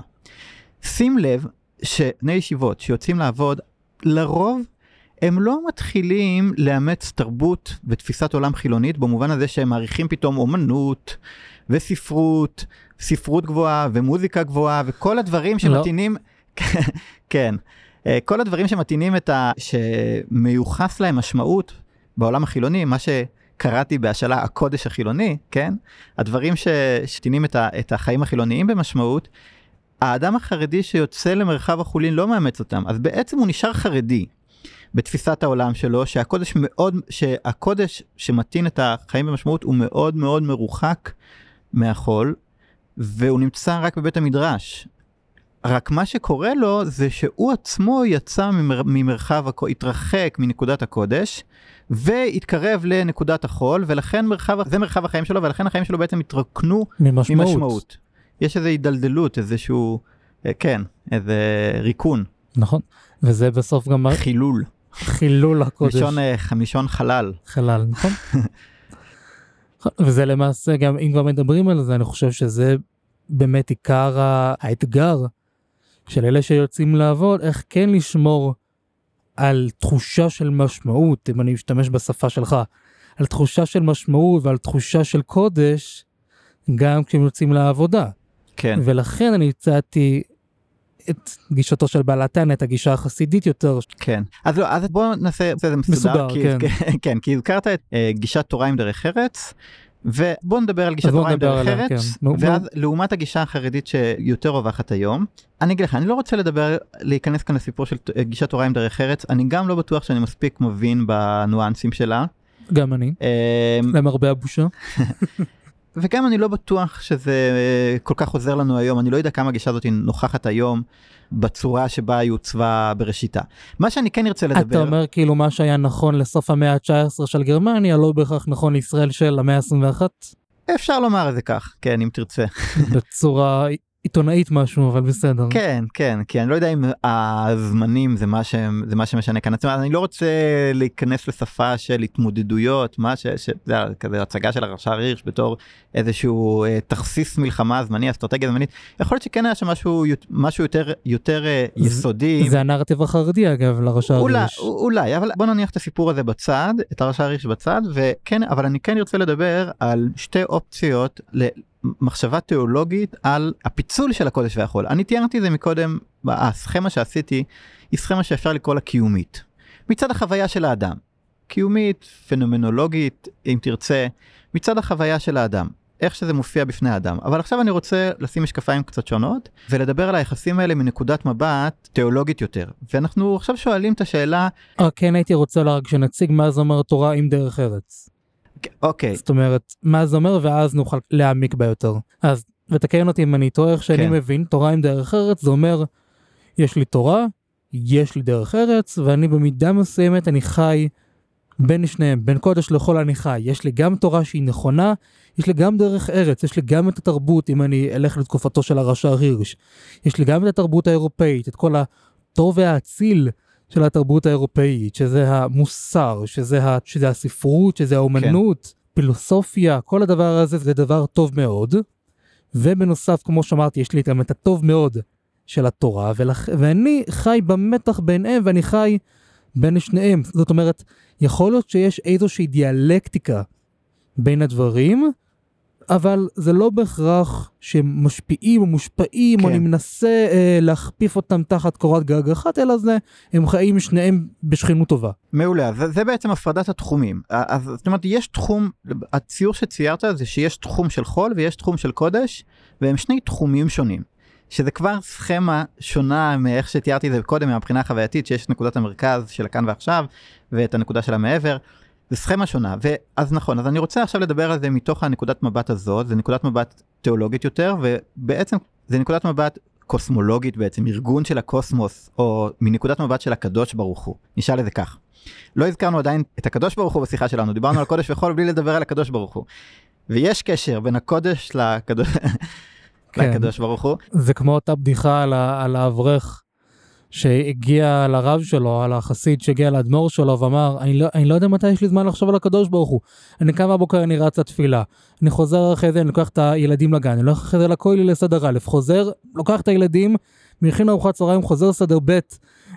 שים לב שבני ישיבות שיוצאים לעבוד, לרוב הם לא מתחילים לאמץ תרבות ותפיסת עולם חילונית במובן הזה שהם מעריכים פתאום אומנות וספרות, ספרות גבוהה ומוזיקה גבוהה וכל הדברים. שמתאינים, לא. כן, כל הדברים שמתאינים את ה... שמיוחס להם משמעות בעולם החילוני, מה שקראתי בהשאלה הקודש החילוני, כן? הדברים שתינים את, ה... את החיים החילוניים במשמעות, האדם החרדי שיוצא למרחב החולין לא מאמץ אותם, אז בעצם הוא נשאר חרדי. בתפיסת העולם שלו שהקודש מאוד שהקודש שמתאים את החיים במשמעות הוא מאוד מאוד מרוחק מהחול והוא נמצא רק בבית המדרש. רק מה שקורה לו זה שהוא עצמו יצא ממר, ממרחב, התרחק מנקודת הקודש והתקרב לנקודת החול ולכן מרחב, זה מרחב החיים שלו ולכן החיים שלו בעצם התרוקנו ממשמעות. ממשמעות. יש איזה הידלדלות איזשהו אה, כן איזה ריקון. נכון וזה בסוף גם חילול. חילול הקודש. מישון, מישון חלל. חלל נכון. וזה למעשה גם אם כבר מדברים על זה אני חושב שזה באמת עיקר האתגר של אלה שיוצאים לעבוד איך כן לשמור על תחושה של משמעות אם אני אשתמש בשפה שלך על תחושה של משמעות ועל תחושה של קודש גם כשהם יוצאים לעבודה. כן. ולכן אני הצעתי את גישתו של בעל התנא, את הגישה החסידית יותר. כן, אז לא, אז בוא נעשה את זה מסודר, מסודר כי, כן. כן, כי הזכרת את uh, גישת תורה עם דרך ארץ, ובוא נדבר על גישת עם דרך עליה, ארץ, כן. ואז נו. לעומת הגישה החרדית שיותר רווחת היום, אני אגיד לך, אני לא רוצה לדבר, להיכנס כאן לסיפור של גישת תורה עם דרך ארץ, אני גם לא בטוח שאני מספיק מבין בניואנסים שלה. גם אני, אמ, למרבה הבושה. וגם אני לא בטוח שזה אה, כל כך עוזר לנו היום, אני לא יודע כמה הגישה הזאת נוכחת היום בצורה שבה היא עוצבה בראשיתה. מה שאני כן ארצה לדבר... אתה אומר כאילו מה שהיה נכון לסוף המאה ה-19 של גרמניה לא בהכרח נכון לישראל של המאה ה-21? אפשר לומר את זה כך, כן, אם תרצה. בצורה עיתונאית משהו אבל בסדר. כן כן כי אני לא יודע אם הזמנים זה מה שהם זה מה שמשנה כאן עצמם אני לא רוצה להיכנס לשפה של התמודדויות מה שזה כזה הצגה של הרש"ר הירש בתור איזשהו אה, תכסיס מלחמה זמני אסטרטגיה זמנית יכול להיות שכן היה שם משהו משהו יותר יותר אה, יסודי זה הנרטיב החרדי אגב לרש"ר הירש אולי אבל בוא נניח את הסיפור הזה בצד את הרש"ר הירש בצד וכן אבל אני כן רוצה לדבר על שתי אופציות. מחשבה תיאולוגית על הפיצול של הקודש והחול. אני תיארתי את זה מקודם, הסכמה שעשיתי היא סכמה שאפשר לקרוא לה קיומית. מצד החוויה של האדם. קיומית, פנומנולוגית, אם תרצה, מצד החוויה של האדם. איך שזה מופיע בפני האדם. אבל עכשיו אני רוצה לשים משקפיים קצת שונות ולדבר על היחסים האלה מנקודת מבט תיאולוגית יותר. ואנחנו עכשיו שואלים את השאלה... כן הייתי רוצה רק שנציג מה זה אומר תורה עם דרך ארץ. אוקיי. זאת אומרת, מה זה אומר ואז נוכל להעמיק בה יותר. אז, ותקן אותי אם אני טועה, איך שאני כן. מבין, תורה עם דרך ארץ זה אומר, יש לי תורה, יש לי דרך ארץ, ואני במידה מסוימת אני חי בין שניהם, בין קודש לחול אני חי. יש לי גם תורה שהיא נכונה, יש לי גם דרך ארץ, יש לי גם את התרבות, אם אני אלך לתקופתו של הרש"ר הירש. יש לי גם את התרבות האירופאית, את כל הטוב והאציל של התרבות האירופאית, שזה המוסר, שזה, ה, שזה הספרות, שזה האומנות, כן. פילוסופיה, כל הדבר הזה זה דבר טוב מאוד. ובנוסף, כמו שאמרתי, יש לי גם את הטוב מאוד של התורה, ולכ... ואני חי במתח ביניהם, ואני חי בין שניהם. זאת אומרת, יכול להיות שיש איזושהי דיאלקטיקה בין הדברים, אבל זה לא בהכרח שהם משפיעים או מושפעים, כן. או אני מנסה אה, להכפיף אותם תחת קורת גג אחת, אלא זה, הם חיים שניהם בשכנות טובה. מעולה, זה, זה בעצם הפרדת התחומים. אז זאת אומרת, יש תחום, הציור שציירת זה שיש תחום של חול ויש תחום של קודש, והם שני תחומים שונים. שזה כבר סכמה שונה מאיך שתיארתי את זה קודם מהבחינה החווייתית, שיש את נקודת המרכז של הכאן ועכשיו, ואת הנקודה של המעבר. זה סכמה שונה, ואז נכון, אז אני רוצה עכשיו לדבר על זה מתוך הנקודת מבט הזאת, זה נקודת מבט תיאולוגית יותר, ובעצם זה נקודת מבט קוסמולוגית בעצם, ארגון של הקוסמוס, או מנקודת מבט של הקדוש ברוך הוא. נשאל את זה כך. לא הזכרנו עדיין את הקדוש ברוך הוא בשיחה שלנו, דיברנו על קודש וחול בלי לדבר על הקדוש ברוך הוא. ויש קשר בין הקודש לקדוש, כן. לקדוש ברוך הוא. זה כמו אותה בדיחה על, ה- על האברך שהגיע לרב שלו, על החסיד שהגיע לאדמו"ר שלו ואמר, אני לא, אני לא יודע מתי יש לי זמן לחשוב על הקדוש ברוך הוא. אני קם בבוקר, אני רץ לתפילה. אני חוזר אחרי זה, אני לוקח את הילדים לגן, אני הולך אחרי זה לכולל לסדר א', חוזר, לוקח את הילדים, מכין ארוחת צהריים, חוזר סדר ב',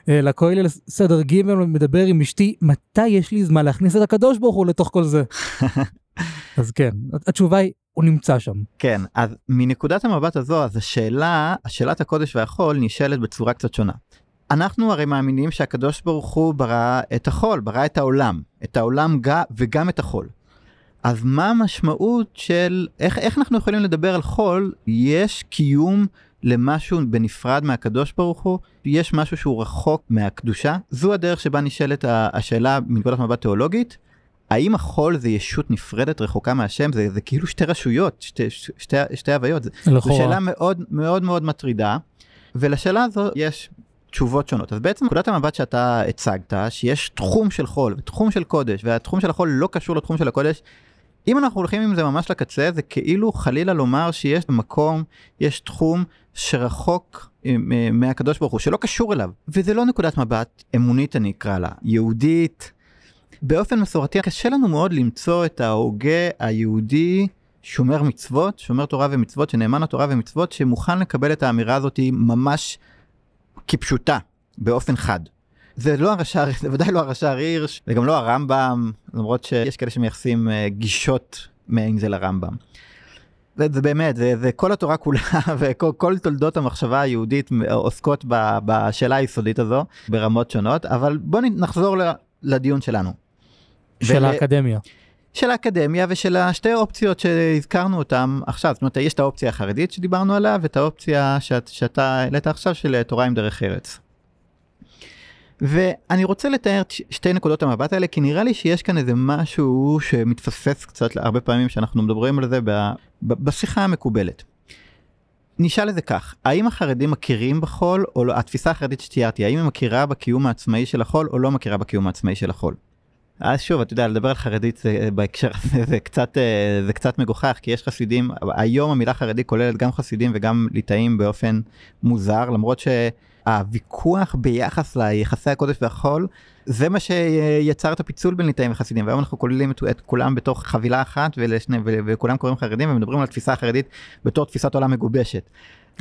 אה, לכולל סדר ג', מדבר עם אשתי, מתי יש לי זמן להכניס את הקדוש ברוך הוא לתוך כל זה? אז כן, התשובה היא, הוא נמצא שם. כן, אז מנקודת המבט הזו, אז השאלה, השאלת הקודש והחול נשאלת בצורה קצת שונה. אנחנו הרי מאמינים שהקדוש ברוך הוא ברא את החול, ברא את העולם, את העולם ג- וגם את החול. אז מה המשמעות של, איך, איך אנחנו יכולים לדבר על חול? יש קיום למשהו בנפרד מהקדוש ברוך הוא? יש משהו שהוא רחוק מהקדושה? זו הדרך שבה נשאלת השאלה מנקודת מבט תיאולוגית. האם החול זה ישות נפרדת רחוקה מהשם? זה, זה כאילו שתי רשויות, שתי, שתי, שתי הוויות. זו לכאורה. שאלה מאוד מאוד מאוד מטרידה, ולשאלה הזו יש תשובות שונות. אז בעצם נקודת המבט שאתה הצגת, שיש תחום של חול ותחום של קודש, והתחום של החול לא קשור לתחום של הקודש, אם אנחנו הולכים עם זה ממש לקצה, זה כאילו חלילה לומר שיש מקום, יש תחום שרחוק אה, מ- מהקדוש ברוך הוא, שלא קשור אליו. וזה לא נקודת מבט אמונית אני אקרא לה, יהודית. באופן מסורתי קשה לנו מאוד למצוא את ההוגה היהודי שומר מצוות, שומר תורה ומצוות, שנאמן לתורה ומצוות, שמוכן לקבל את האמירה הזאת ממש כפשוטה, באופן חד. זה לא הרש"ר, זה ודאי לא הרש"ר הירש, וגם לא הרמב"ם, למרות שיש כאלה שמייחסים אה, גישות מעין זה לרמב"ם. זה, זה באמת, זה, זה כל התורה כולה וכל כל תולדות המחשבה היהודית עוסקות ב, בשאלה היסודית הזו ברמות שונות, אבל בואו נחזור ל- לדיון שלנו. של ול- האקדמיה. של האקדמיה ושל השתי אופציות שהזכרנו אותן עכשיו, זאת אומרת יש את האופציה החרדית שדיברנו עליה ואת האופציה שאת, שאתה העלית עכשיו של תורה עם דרך ארץ. ואני רוצה לתאר שתי נקודות המבט האלה כי נראה לי שיש כאן איזה משהו שמתפספס קצת הרבה פעמים שאנחנו מדברים על זה בשיחה המקובלת. נשאל את זה כך, האם החרדים מכירים בחול או לא, התפיסה החרדית שתיארתי, האם היא מכירה בקיום העצמאי של החול או לא מכירה בקיום העצמאי של החול? אז שוב, אתה יודע, לדבר על חרדית זה, בהקשר הזה זה קצת, אה, זה קצת מגוחך, כי יש חסידים, היום המילה חרדי כוללת גם חסידים וגם ליטאים באופן מוזר, למרות שהוויכוח ביחס ליחסי הקודש והחול, זה מה שיצר את הפיצול בין ליטאים וחסידים, והיום אנחנו כוללים את, את כולם בתוך חבילה אחת ולשני, ו, וכולם קוראים חרדים ומדברים על התפיסה החרדית בתור תפיסת עולם מגובשת.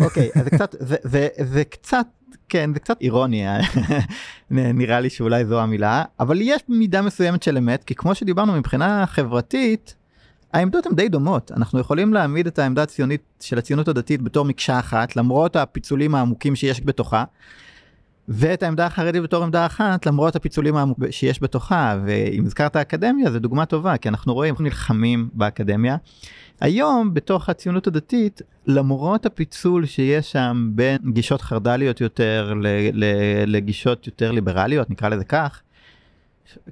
אוקיי, אז זה קצת, זה, זה, זה קצת, כן, זה קצת אירוני, נראה לי שאולי זו המילה, אבל יש מידה מסוימת של אמת, כי כמו שדיברנו מבחינה חברתית, העמדות הן די דומות. אנחנו יכולים להעמיד את העמדה הציונית של הציונות הדתית בתור מקשה אחת, למרות הפיצולים העמוקים שיש בתוכה, ואת העמדה החרדית בתור עמדה אחת, למרות הפיצולים העמוקים שיש בתוכה. ואם הזכרת אקדמיה, זו דוגמה טובה, כי אנחנו רואים, אנחנו נלחמים באקדמיה. היום בתוך הציונות הדתית למרות הפיצול שיש שם בין גישות חרד"ליות יותר לגישות יותר ליברליות נקרא לזה כך.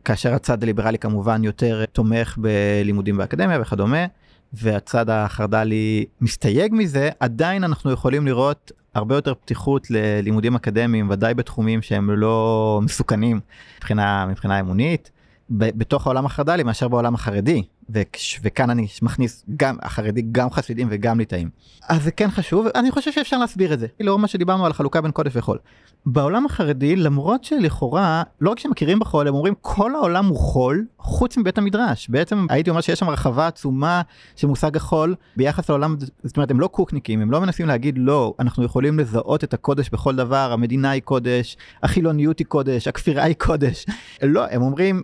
כאשר הצד הליברלי כמובן יותר תומך בלימודים באקדמיה וכדומה והצד החרד"לי מסתייג מזה עדיין אנחנו יכולים לראות הרבה יותר פתיחות ללימודים אקדמיים ודאי בתחומים שהם לא מסוכנים מבחינה מבחינה אמונית בתוך העולם החרד"לי מאשר בעולם החרדי וכש- וכאן אני מכניס גם החרדי גם חסידים וגם ליטאים. אז זה כן חשוב אני חושב שאפשר להסביר את זה לאור מה שדיברנו על החלוקה בין קודש וחול. בעולם החרדי למרות שלכאורה לא רק שמכירים בחול הם אומרים כל העולם הוא חול חוץ מבית המדרש בעצם הייתי אומר שיש שם הרחבה עצומה של מושג החול ביחס לעולם זאת אומרת הם לא קוקניקים הם לא מנסים להגיד לא אנחנו יכולים לזהות את הקודש בכל דבר המדינה היא קודש החילוניות היא קודש הכפירה היא קודש לא הם אומרים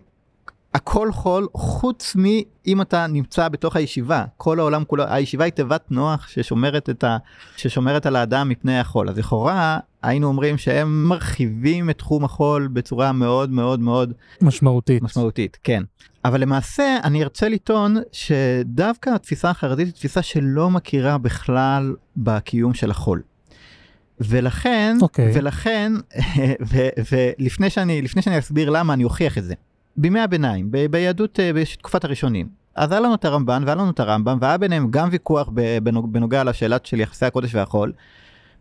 הכל חול חוץ מאם אתה נמצא בתוך הישיבה כל העולם כולו הישיבה היא תיבת נוח ששומרת את ה... ששומרת על האדם מפני החול אז לכאורה היינו אומרים שהם מרחיבים את תחום החול בצורה מאוד מאוד מאוד משמעותית. משמעותית כן אבל למעשה אני ארצה לטעון שדווקא התפיסה החרדית היא תפיסה שלא מכירה בכלל בקיום של החול. ולכן, אוקיי. ולכן, ו- ולפני שאני, לפני שאני אסביר למה אני אוכיח את זה. בימי הביניים, ב- ביהדות, אה, בתקופת הראשונים, אז היה לנו את הרמב"ן והיה לנו את הרמב"ם, והיה ביניהם גם ויכוח בנוגע לשאלה של יחסי הקודש והחול,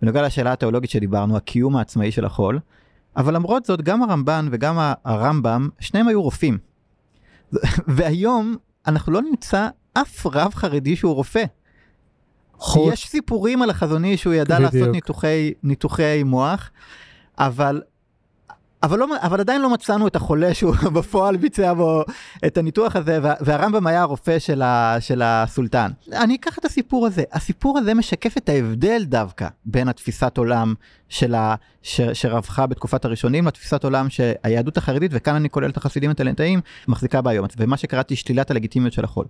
בנוגע לשאלה התיאולוגית שדיברנו, הקיום העצמאי של החול, אבל למרות זאת, גם הרמב"ן וגם הרמב"ם, שניהם היו רופאים. והיום אנחנו לא נמצא אף רב חרדי שהוא רופא. חוץ, יש סיפורים על החזון איש שהוא ידע בדיוק. לעשות ניתוחי, ניתוחי מוח, אבל, אבל, לא, אבל עדיין לא מצאנו את החולה שהוא בפועל ביצע בו את הניתוח הזה, וה, והרמב"ם היה הרופא של, ה, של הסולטן. אני אקח את הסיפור הזה, הסיפור הזה משקף את ההבדל דווקא בין התפיסת עולם של ה, ש, שרווחה בתקופת הראשונים לתפיסת עולם שהיהדות החרדית, וכאן אני כולל את החסידים הטלנטאים, מחזיקה בה היום, ומה שקראתי שלילת הלגיטימיות של החול.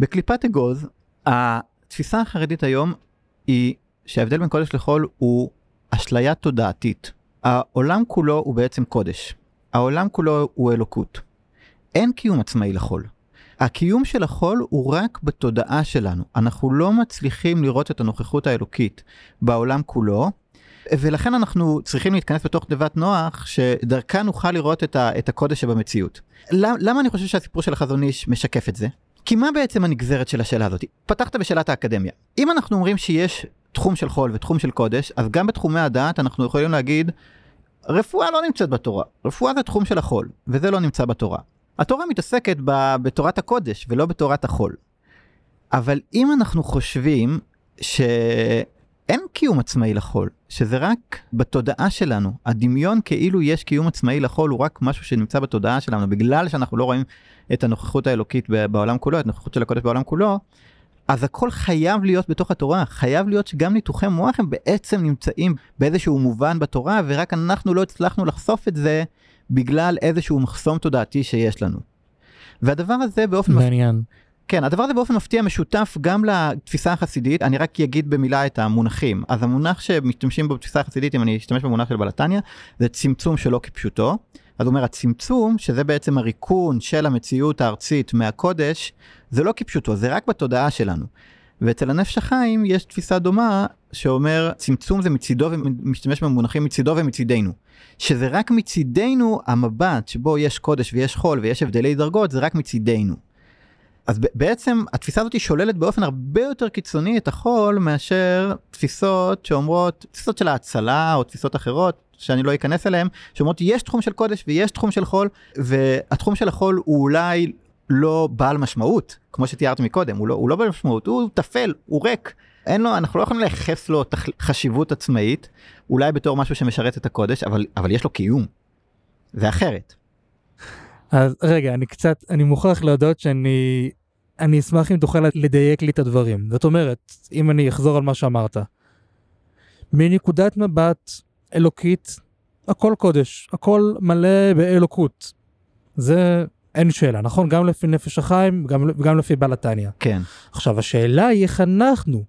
בקליפת אגוז, התפיסה החרדית היום היא שההבדל בין קודש לחול הוא אשליה תודעתית. העולם כולו הוא בעצם קודש. העולם כולו הוא אלוקות. אין קיום עצמאי לחול. הקיום של החול הוא רק בתודעה שלנו. אנחנו לא מצליחים לראות את הנוכחות האלוקית בעולם כולו, ולכן אנחנו צריכים להתכנס בתוך תיבת נוח, שדרכה נוכל לראות את, ה, את הקודש שבמציאות. למ, למה אני חושב שהסיפור של החזון איש משקף את זה? כי מה בעצם הנגזרת של השאלה הזאת? פתחת בשאלת האקדמיה. אם אנחנו אומרים שיש תחום של חול ותחום של קודש, אז גם בתחומי הדעת אנחנו יכולים להגיד, רפואה לא נמצאת בתורה. רפואה זה תחום של החול, וזה לא נמצא בתורה. התורה מתעסקת ב, בתורת הקודש ולא בתורת החול. אבל אם אנחנו חושבים שאין קיום עצמאי לחול, שזה רק בתודעה שלנו, הדמיון כאילו יש קיום עצמאי לחול הוא רק משהו שנמצא בתודעה שלנו, בגלל שאנחנו לא רואים את הנוכחות האלוקית בעולם כולו, את הנוכחות של הקודש בעולם כולו, אז הכל חייב להיות בתוך התורה, חייב להיות שגם ניתוחי מוח הם בעצם נמצאים באיזשהו מובן בתורה, ורק אנחנו לא הצלחנו לחשוף את זה בגלל איזשהו מחסום תודעתי שיש לנו. והדבר הזה באופן מפ... מעניין. כן, הדבר הזה באופן מפתיע משותף גם לתפיסה החסידית, אני רק אגיד במילה את המונחים. אז המונח שמשתמשים בו בתפיסה החסידית, אם אני אשתמש במונח של בלתניה, זה צמצום שלא כפשוטו. אז הוא אומר, הצמצום, שזה בעצם הריקון של המציאות הארצית מהקודש, זה לא כפשוטו, זה רק בתודעה שלנו. ואצל הנפש החיים יש תפיסה דומה שאומר צמצום זה מצידו ומשתמש במונחים מצידו ומצידנו. שזה רק מצידנו המבט שבו יש קודש ויש חול ויש הבדלי דרגות זה רק מצידנו. אז בעצם התפיסה הזאת שוללת באופן הרבה יותר קיצוני את החול מאשר תפיסות שאומרות, תפיסות של ההצלה או תפיסות אחרות שאני לא אכנס אליהן, שאומרות יש תחום של קודש ויש תחום של חול והתחום של החול הוא אולי לא בעל משמעות כמו שתיארת מקודם הוא לא, הוא לא בעל משמעות הוא טפל הוא ריק אין לו אנחנו לא יכולים לייחס לו תח... חשיבות עצמאית אולי בתור משהו שמשרת את הקודש אבל אבל יש לו קיום. זה אחרת. אז רגע, אני קצת, אני מוכרח להודות שאני, אני אשמח אם תוכל לדייק לי את הדברים. זאת אומרת, אם אני אחזור על מה שאמרת, מנקודת מבט אלוקית, הכל קודש, הכל מלא באלוקות. זה אין שאלה, נכון? גם לפי נפש החיים, גם, גם לפי בעל התניא. כן. עכשיו, השאלה היא איך אנחנו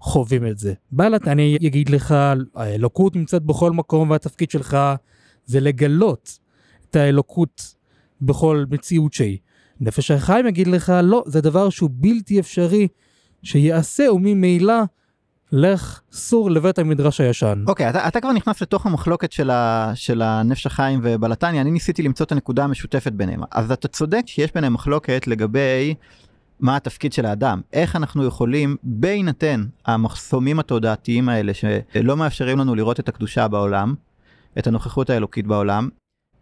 חווים את זה. בעל התניא יגיד לך, האלוקות נמצאת בכל מקום והתפקיד שלך זה לגלות את האלוקות בכל מציאות שהיא. נפש החיים יגיד לך, לא, זה דבר שהוא בלתי אפשרי שיעשה, וממילא לך סור לבית המדרש הישן. אוקיי, אתה, אתה כבר נכנס לתוך המחלוקת של, ה, של הנפש החיים ובלתניה, אני ניסיתי למצוא את הנקודה המשותפת ביניהם. אז אתה צודק שיש ביניהם מחלוקת לגבי מה התפקיד של האדם, איך אנחנו יכולים, בהינתן המחסומים התודעתיים האלה שלא מאפשרים לנו לראות את הקדושה בעולם, את הנוכחות האלוקית בעולם,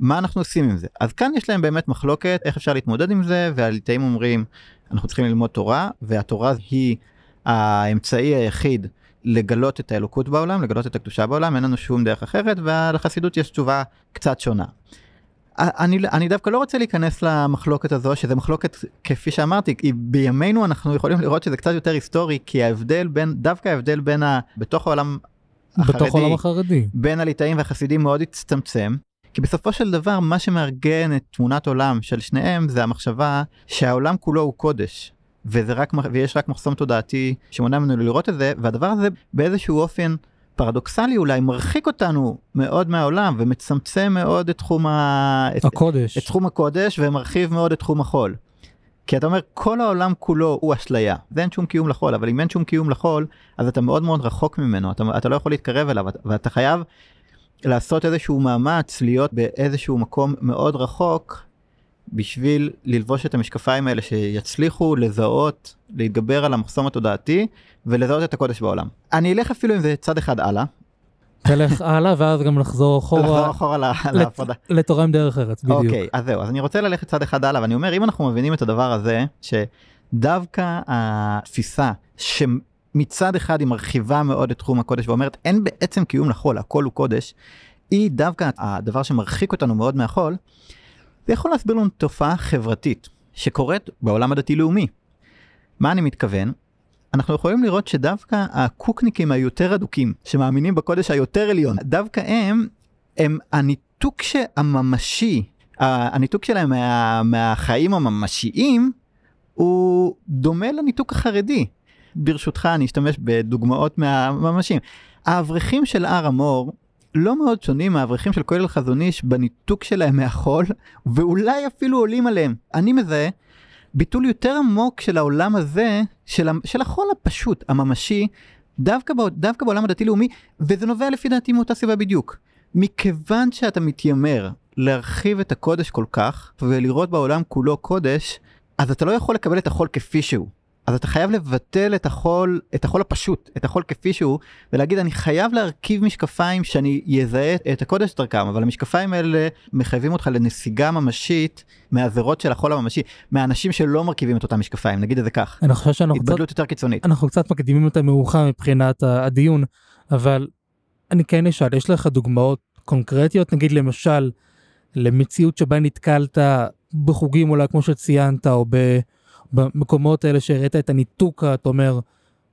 מה אנחנו עושים עם זה? אז כאן יש להם באמת מחלוקת איך אפשר להתמודד עם זה, והליטאים אומרים, אנחנו צריכים ללמוד תורה, והתורה היא האמצעי היחיד לגלות את האלוקות בעולם, לגלות את הקדושה בעולם, אין לנו שום דרך אחרת, ולחסידות יש תשובה קצת שונה. אני, אני דווקא לא רוצה להיכנס למחלוקת הזו, שזה מחלוקת, כפי שאמרתי, בימינו אנחנו יכולים לראות שזה קצת יותר היסטורי, כי ההבדל בין, דווקא ההבדל בין ה... בתוך העולם החרדי, בתוך העולם החרדי. בין הליטאים והחסידים מאוד הצטמצם. כי בסופו של דבר מה שמארגן את תמונת עולם של שניהם זה המחשבה שהעולם כולו הוא קודש. וזה רק, ויש רק מחסום תודעתי שמונע ממנו לראות את זה, והדבר הזה באיזשהו אופן פרדוקסלי אולי מרחיק אותנו מאוד מהעולם ומצמצם מאוד את תחום, ה... הקודש. את, את תחום הקודש ומרחיב מאוד את תחום החול. כי אתה אומר כל העולם כולו הוא אשליה ואין שום קיום לחול אבל אם אין שום קיום לחול אז אתה מאוד מאוד רחוק ממנו אתה, אתה לא יכול להתקרב אליו ואתה חייב לעשות איזשהו מאמץ להיות באיזשהו מקום מאוד רחוק בשביל ללבוש את המשקפיים האלה שיצליחו לזהות להתגבר על המחסום התודעתי ולזהות את הקודש בעולם. אני אלך אפילו עם זה צד אחד הלאה. תלך הלאה ואז גם לחזור אחורה, לחזור אחורה להפרדה. לתורה עם דרך ארץ בדיוק. אוקיי אז זהו אז אני רוצה ללכת צד אחד הלאה ואני אומר אם אנחנו מבינים את הדבר הזה שדווקא התפיסה שמצד אחד היא מרחיבה מאוד את תחום הקודש ואומרת אין בעצם קיום לחול הכל הוא קודש. היא דווקא הדבר שמרחיק אותנו מאוד מהחול. זה יכול להסביר לנו תופעה חברתית שקורית בעולם הדתי-לאומי. מה אני מתכוון? אנחנו יכולים לראות שדווקא הקוקניקים היותר אדוקים, שמאמינים בקודש היותר עליון, דווקא הם, הם הניתוק הממשי, הניתוק שלהם מה, מהחיים הממשיים, הוא דומה לניתוק החרדי. ברשותך אני אשתמש בדוגמאות מהממשיים. האברכים של הר המור לא מאוד שונים מהאברכים של כולל חזון איש בניתוק שלהם מהחול, ואולי אפילו עולים עליהם. אני מזהה ביטול יותר עמוק של העולם הזה, של, של החול הפשוט, הממשי, דווקא, דווקא בעולם הדתי-לאומי, וזה נובע לפי דעתי מאותה סיבה בדיוק. מכיוון שאתה מתיימר להרחיב את הקודש כל כך, ולראות בעולם כולו קודש, אז אתה לא יכול לקבל את החול כפי שהוא. אז אתה חייב לבטל את החול, את החול הפשוט, את החול כפי שהוא, ולהגיד אני חייב להרכיב משקפיים שאני אזהה את הקודש דרכם, אבל המשקפיים האלה מחייבים אותך לנסיגה ממשית מהעבירות של החול הממשי, מהאנשים שלא מרכיבים את אותם משקפיים, נגיד את זה כך. אני חושב שאנחנו קצת, יותר קיצונית. אנחנו קצת מקדימים את המאוחר מבחינת הדיון, אבל אני כן אשאל, יש לך דוגמאות קונקרטיות, נגיד למשל, למציאות שבה נתקלת בחוגים אולי כמו שציינת, או ב... במקומות האלה שהראית את הניתוק, אתה אומר,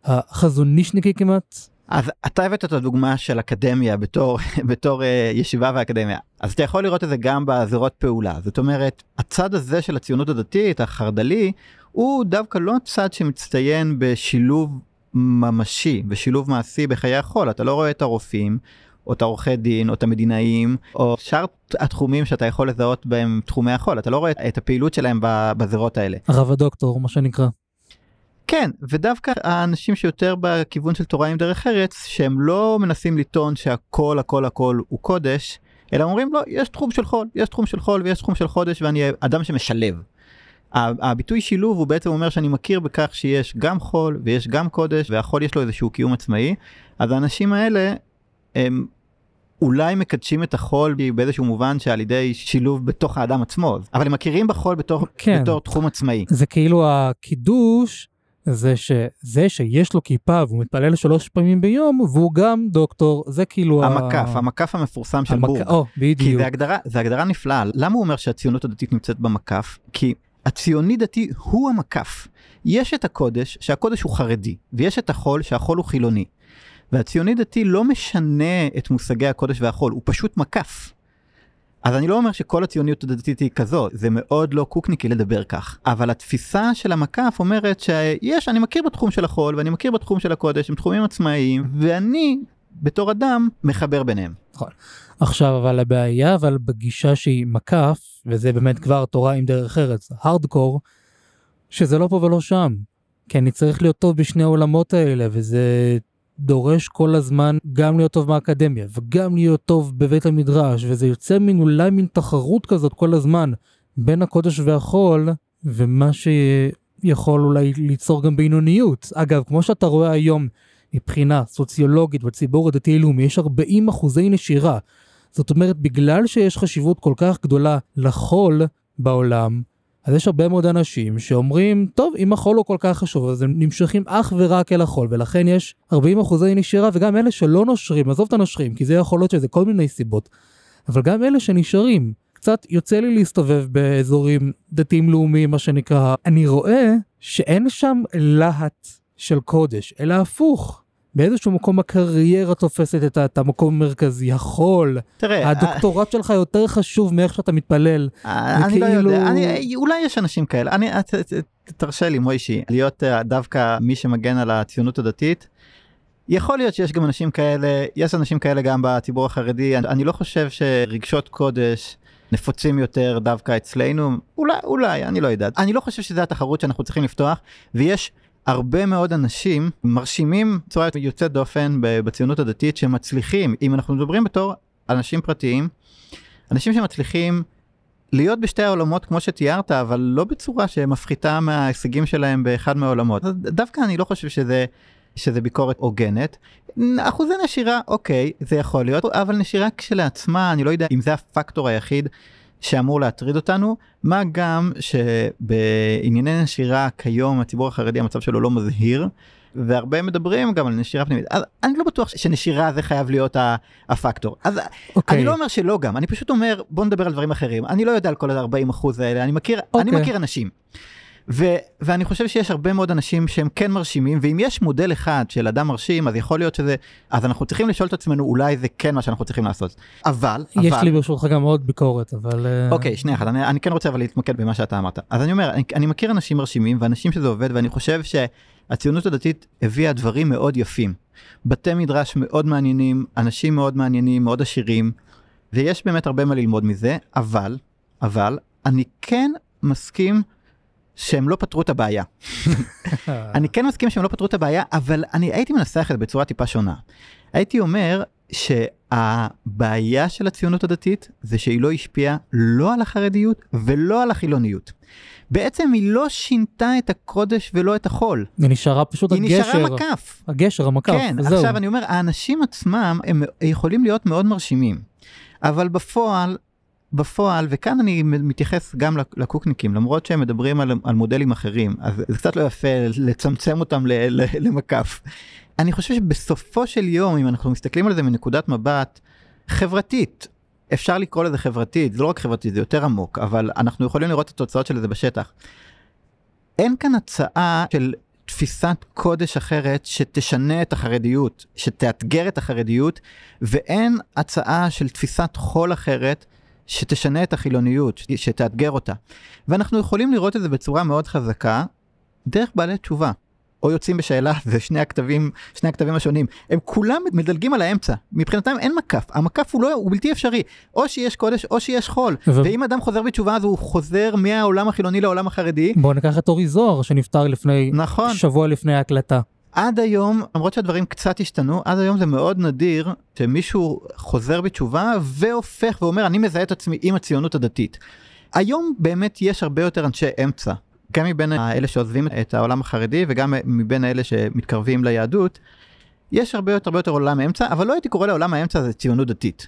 החזונישניקי כמעט? אז אתה הבאת את הדוגמה של אקדמיה בתור, בתור uh, ישיבה ואקדמיה. אז אתה יכול לראות את זה גם בזירות פעולה. זאת אומרת, הצד הזה של הציונות הדתית, החרד"לי, הוא דווקא לא צד שמצטיין בשילוב ממשי, בשילוב מעשי בחיי החול. אתה לא רואה את הרופאים, או את העורכי דין, או את המדינאים, או שאר התחומים שאתה יכול לזהות בהם תחומי החול, אתה לא רואה את הפעילות שלהם בזירות האלה. הרב הדוקטור, מה שנקרא. כן, ודווקא האנשים שיותר בכיוון של תורה עם דרך ארץ, שהם לא מנסים לטעון שהכל הכל הכל הוא קודש, אלא אומרים לא, יש תחום של חול, יש תחום של חול ויש תחום של חודש ואני אדם שמשלב. הביטוי שילוב הוא בעצם אומר שאני מכיר בכך שיש גם חול ויש גם קודש והחול יש לו איזשהו קיום עצמאי, אז האנשים האלה הם אולי מקדשים את החול באיזשהו מובן שעל ידי שילוב בתוך האדם עצמו, אבל הם מכירים בחול בתור, כן. בתור תחום עצמאי. זה כאילו הקידוש, זה שזה שיש לו כיפה והוא מתפלל שלוש פעמים ביום והוא גם דוקטור, זה כאילו המקף, ה... המקף המפורסם של המק... בורג. או, בדיוק. כי זה הגדרה, זה הגדרה נפלאה. למה הוא אומר שהציונות הדתית נמצאת במקף? כי הציוני דתי הוא המקף. יש את הקודש, שהקודש הוא חרדי, ויש את החול, שהחול הוא חילוני. והציוני דתי לא משנה את מושגי הקודש והחול, הוא פשוט מקף. אז אני לא אומר שכל הציוניות הדתית היא כזו, זה מאוד לא קוקניקי לדבר כך. אבל התפיסה של המקף אומרת שיש, אני מכיר בתחום של החול ואני מכיר בתחום של הקודש, הם תחומים עצמאיים, ואני, בתור אדם, מחבר ביניהם. נכון. עכשיו, אבל הבעיה, אבל בגישה שהיא מקף, וזה באמת כבר תורה עם דרך ארץ, הארדקור, שזה לא פה ולא שם. כי אני צריך להיות טוב בשני העולמות האלה, וזה דורש כל הזמן גם להיות טוב באקדמיה וגם להיות טוב בבית המדרש וזה יוצא מין אולי מין תחרות כזאת כל הזמן בין הקודש והחול ומה שיכול אולי ליצור גם בינוניות. אגב, כמו שאתה רואה היום מבחינה סוציולוגית בציבור הדתי-לאומי יש 40 אחוזי נשירה. זאת אומרת, בגלל שיש חשיבות כל כך גדולה לחול בעולם, אז יש הרבה מאוד אנשים שאומרים, טוב, אם החול הוא כל כך חשוב, אז הם נמשכים אך ורק אל החול, ולכן יש 40 אחוזי נשירה, וגם אלה שלא נושרים, עזוב את הנושרים, כי זה יכול להיות שזה כל מיני סיבות, אבל גם אלה שנשארים, קצת יוצא לי להסתובב באזורים דתיים לאומיים, מה שנקרא, אני רואה שאין שם להט של קודש, אלא הפוך. באיזשהו מקום הקריירה תופסת את, את המקום המרכזי, החול, תראה, הדוקטורט שלך יותר חשוב מאיך שאתה מתפלל. אני לא יודע, אני, אולי יש אנשים כאלה, אני, תרשה לי מוישי, להיות אה, דווקא מי שמגן על הציונות הדתית. יכול להיות שיש גם אנשים כאלה, יש אנשים כאלה גם בציבור החרדי, אני, אני לא חושב שרגשות קודש נפוצים יותר דווקא אצלנו, אולי, אולי, אני לא יודע. אני לא חושב שזו התחרות שאנחנו צריכים לפתוח, ויש הרבה מאוד אנשים מרשימים בצורה יוצאת דופן בציונות הדתית שמצליחים, אם אנחנו מדברים בתור אנשים פרטיים, אנשים שמצליחים להיות בשתי העולמות כמו שתיארת, אבל לא בצורה שמפחיתה מההישגים שלהם באחד מהעולמות. דווקא אני לא חושב שזה, שזה ביקורת הוגנת. אחוזי נשירה, אוקיי, זה יכול להיות, אבל נשירה כשלעצמה, אני לא יודע אם זה הפקטור היחיד שאמור להטריד אותנו, מה גם שבענייני נשירה כיום הציבור החרדי המצב שלו לא מזהיר. והרבה מדברים גם על נשירה פנימית אז אני לא בטוח שנשירה זה חייב להיות הפקטור אז okay. אוקיי. אני לא אומר שלא גם אני פשוט אומר בוא נדבר על דברים אחרים אני לא יודע על כל ה-40 אחוז האלה אני מכיר okay. אני אוקיי. מכיר אנשים. ו- ואני חושב שיש הרבה מאוד אנשים שהם כן מרשימים ואם יש מודל אחד של אדם מרשים אז יכול להיות שזה אז אנחנו צריכים לשאול את עצמנו אולי זה כן מה שאנחנו צריכים לעשות אבל יש אבל, לי ברשותך גם עוד ביקורת אבל אה, אוקיי שנייה אחת אני, אני כן רוצה אבל להתמקד במה שאתה אמרת אז אני אומר אני, אני מכיר אנשים מרשימים ואנשים שזה עובד ואני חושב שהציונות הדתית הביאה דברים מאוד יפים. בתי מדרש מאוד מעניינים אנשים מאוד מעניינים מאוד עשירים ויש באמת הרבה מה ללמוד מזה אבל אבל אני כן מסכים. שהם לא פתרו את הבעיה. אני כן מסכים שהם לא פתרו את הבעיה, אבל אני הייתי מנסח את זה בצורה טיפה שונה. הייתי אומר שהבעיה של הציונות הדתית זה שהיא לא השפיעה לא על החרדיות ולא על החילוניות. בעצם היא לא שינתה את הקודש ולא את החול. היא נשארה פשוט היא הגשר, נשארה מקף. הגשר המקף, כן, וזהו. עכשיו אני אומר, האנשים עצמם הם יכולים להיות מאוד מרשימים, אבל בפועל בפועל, וכאן אני מתייחס גם לקוקניקים, למרות שהם מדברים על, על מודלים אחרים, אז זה קצת לא יפה לצמצם אותם ל, ל, למקף. אני חושב שבסופו של יום, אם אנחנו מסתכלים על זה מנקודת מבט חברתית, אפשר לקרוא לזה חברתית, זה לא רק חברתית, זה יותר עמוק, אבל אנחנו יכולים לראות את התוצאות של זה בשטח. אין כאן הצעה של תפיסת קודש אחרת שתשנה את החרדיות, שתאתגר את החרדיות, ואין הצעה של תפיסת חול אחרת שתשנה את החילוניות, שתאתגר אותה. ואנחנו יכולים לראות את זה בצורה מאוד חזקה, דרך בעלי תשובה. או יוצאים בשאלה, זה שני הכתבים, שני הכתבים השונים, הם כולם מדלגים על האמצע, מבחינתם אין מקף, המקף הוא לא, הוא בלתי אפשרי, או שיש קודש או שיש חול, ו- ואם אדם חוזר בתשובה אז הוא חוזר מהעולם החילוני לעולם החרדי, בוא ניקח את אורי זוהר שנפטר לפני, נכון, שבוע לפני ההקלטה. עד היום, למרות שהדברים קצת השתנו, עד היום זה מאוד נדיר שמישהו חוזר בתשובה והופך ואומר אני מזהה את עצמי עם הציונות הדתית. היום באמת יש הרבה יותר אנשי אמצע, גם מבין האלה שעוזבים את העולם החרדי וגם מבין האלה שמתקרבים ליהדות, יש הרבה יותר הרבה יותר עולם אמצע, אבל לא הייתי קורא לעולם האמצע זה ציונות דתית.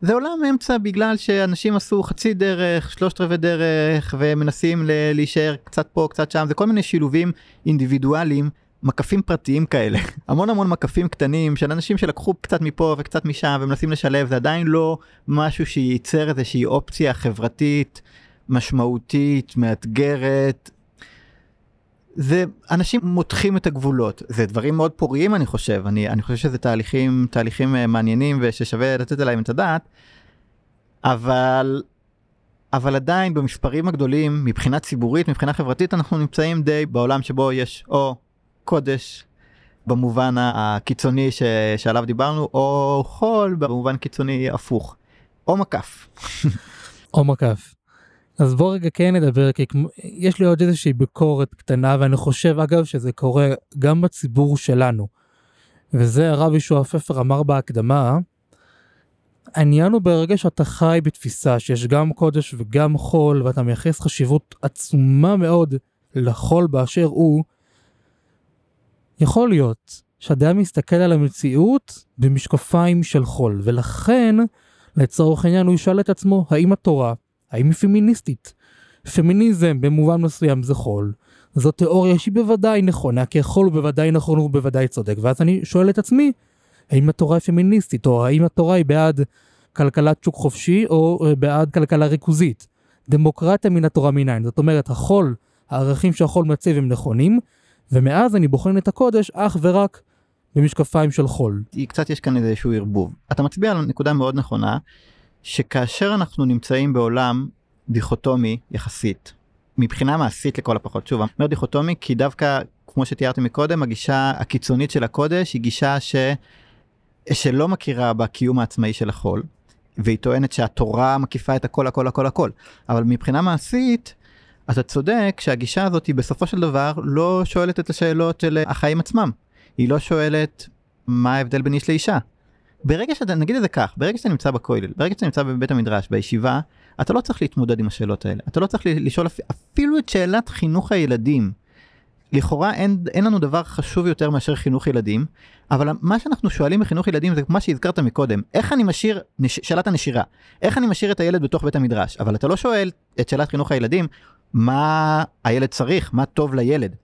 זה עולם אמצע בגלל שאנשים עשו חצי דרך, שלושת רבעי דרך ומנסים להישאר קצת פה קצת שם, זה כל מיני שילובים אינדיבידואליים מקפים פרטיים כאלה המון המון מקפים קטנים של אנשים שלקחו קצת מפה וקצת משם ומנסים לשלב זה עדיין לא משהו שייצר איזושהי אופציה חברתית משמעותית מאתגרת. זה אנשים מותחים את הגבולות זה דברים מאוד פוריים אני חושב אני אני חושב שזה תהליכים תהליכים אה, מעניינים וששווה לתת עליהם את הדעת. אבל אבל עדיין במספרים הגדולים מבחינה ציבורית מבחינה חברתית אנחנו נמצאים די בעולם שבו יש או קודש במובן הקיצוני ש... שעליו דיברנו, או חול במובן קיצוני הפוך, או מקף. או מקף. אז בוא רגע כן נדבר, כי יש לי עוד איזושהי ביקורת קטנה, ואני חושב אגב שזה קורה גם בציבור שלנו. וזה הרב ישוע פפר אמר בהקדמה, העניין הוא ברגע שאתה חי בתפיסה שיש גם קודש וגם חול, ואתה מייחס חשיבות עצומה מאוד לחול באשר הוא, יכול להיות שאדם מסתכל על המציאות במשקפיים של חול, ולכן, לצורך העניין, הוא ישאל את עצמו, האם התורה, האם היא פמיניסטית? פמיניזם במובן מסוים זה חול. זו תיאוריה שהיא בוודאי נכונה, כי החול הוא בוודאי נכון והוא בוודאי צודק, ואז אני שואל את עצמי, האם התורה היא פמיניסטית, או האם התורה היא בעד כלכלת שוק חופשי, או אה, בעד כלכלה ריכוזית. דמוקרטיה מן התורה מנין, זאת אומרת, החול, הערכים שהחול מציב הם נכונים, ומאז אני בוחן את הקודש אך ורק במשקפיים של חול. קצת יש כאן איזשהו ערבוב. אתה מצביע על נקודה מאוד נכונה, שכאשר אנחנו נמצאים בעולם דיכוטומי יחסית, מבחינה מעשית לכל הפחות, שוב, אני אומר דיכוטומי כי דווקא, כמו שתיארתי מקודם, הגישה הקיצונית של הקודש היא גישה ש... שלא מכירה בקיום העצמאי של החול. והיא טוענת שהתורה מקיפה את הכל הכל הכל הכל. אבל מבחינה מעשית, אתה צודק שהגישה הזאת היא בסופו של דבר לא שואלת את השאלות של החיים עצמם. היא לא שואלת מה ההבדל בין איש לאישה. ברגע שאתה, נגיד את זה כך, ברגע שאתה נמצא בכולל, ברגע שאתה נמצא בבית המדרש, בישיבה, אתה לא צריך להתמודד עם השאלות האלה. אתה לא צריך לשאול אפילו את שאלת חינוך הילדים. לכאורה אין, אין לנו דבר חשוב יותר מאשר חינוך ילדים, אבל מה שאנחנו שואלים בחינוך ילדים זה מה שהזכרת מקודם, איך אני משאיר, נש, שאלת הנשירה, איך אני משאיר את הילד בתוך בית המדרש, אבל אתה לא שואל את שאלת חינוך הילדים, מה הילד צריך, מה טוב לילד.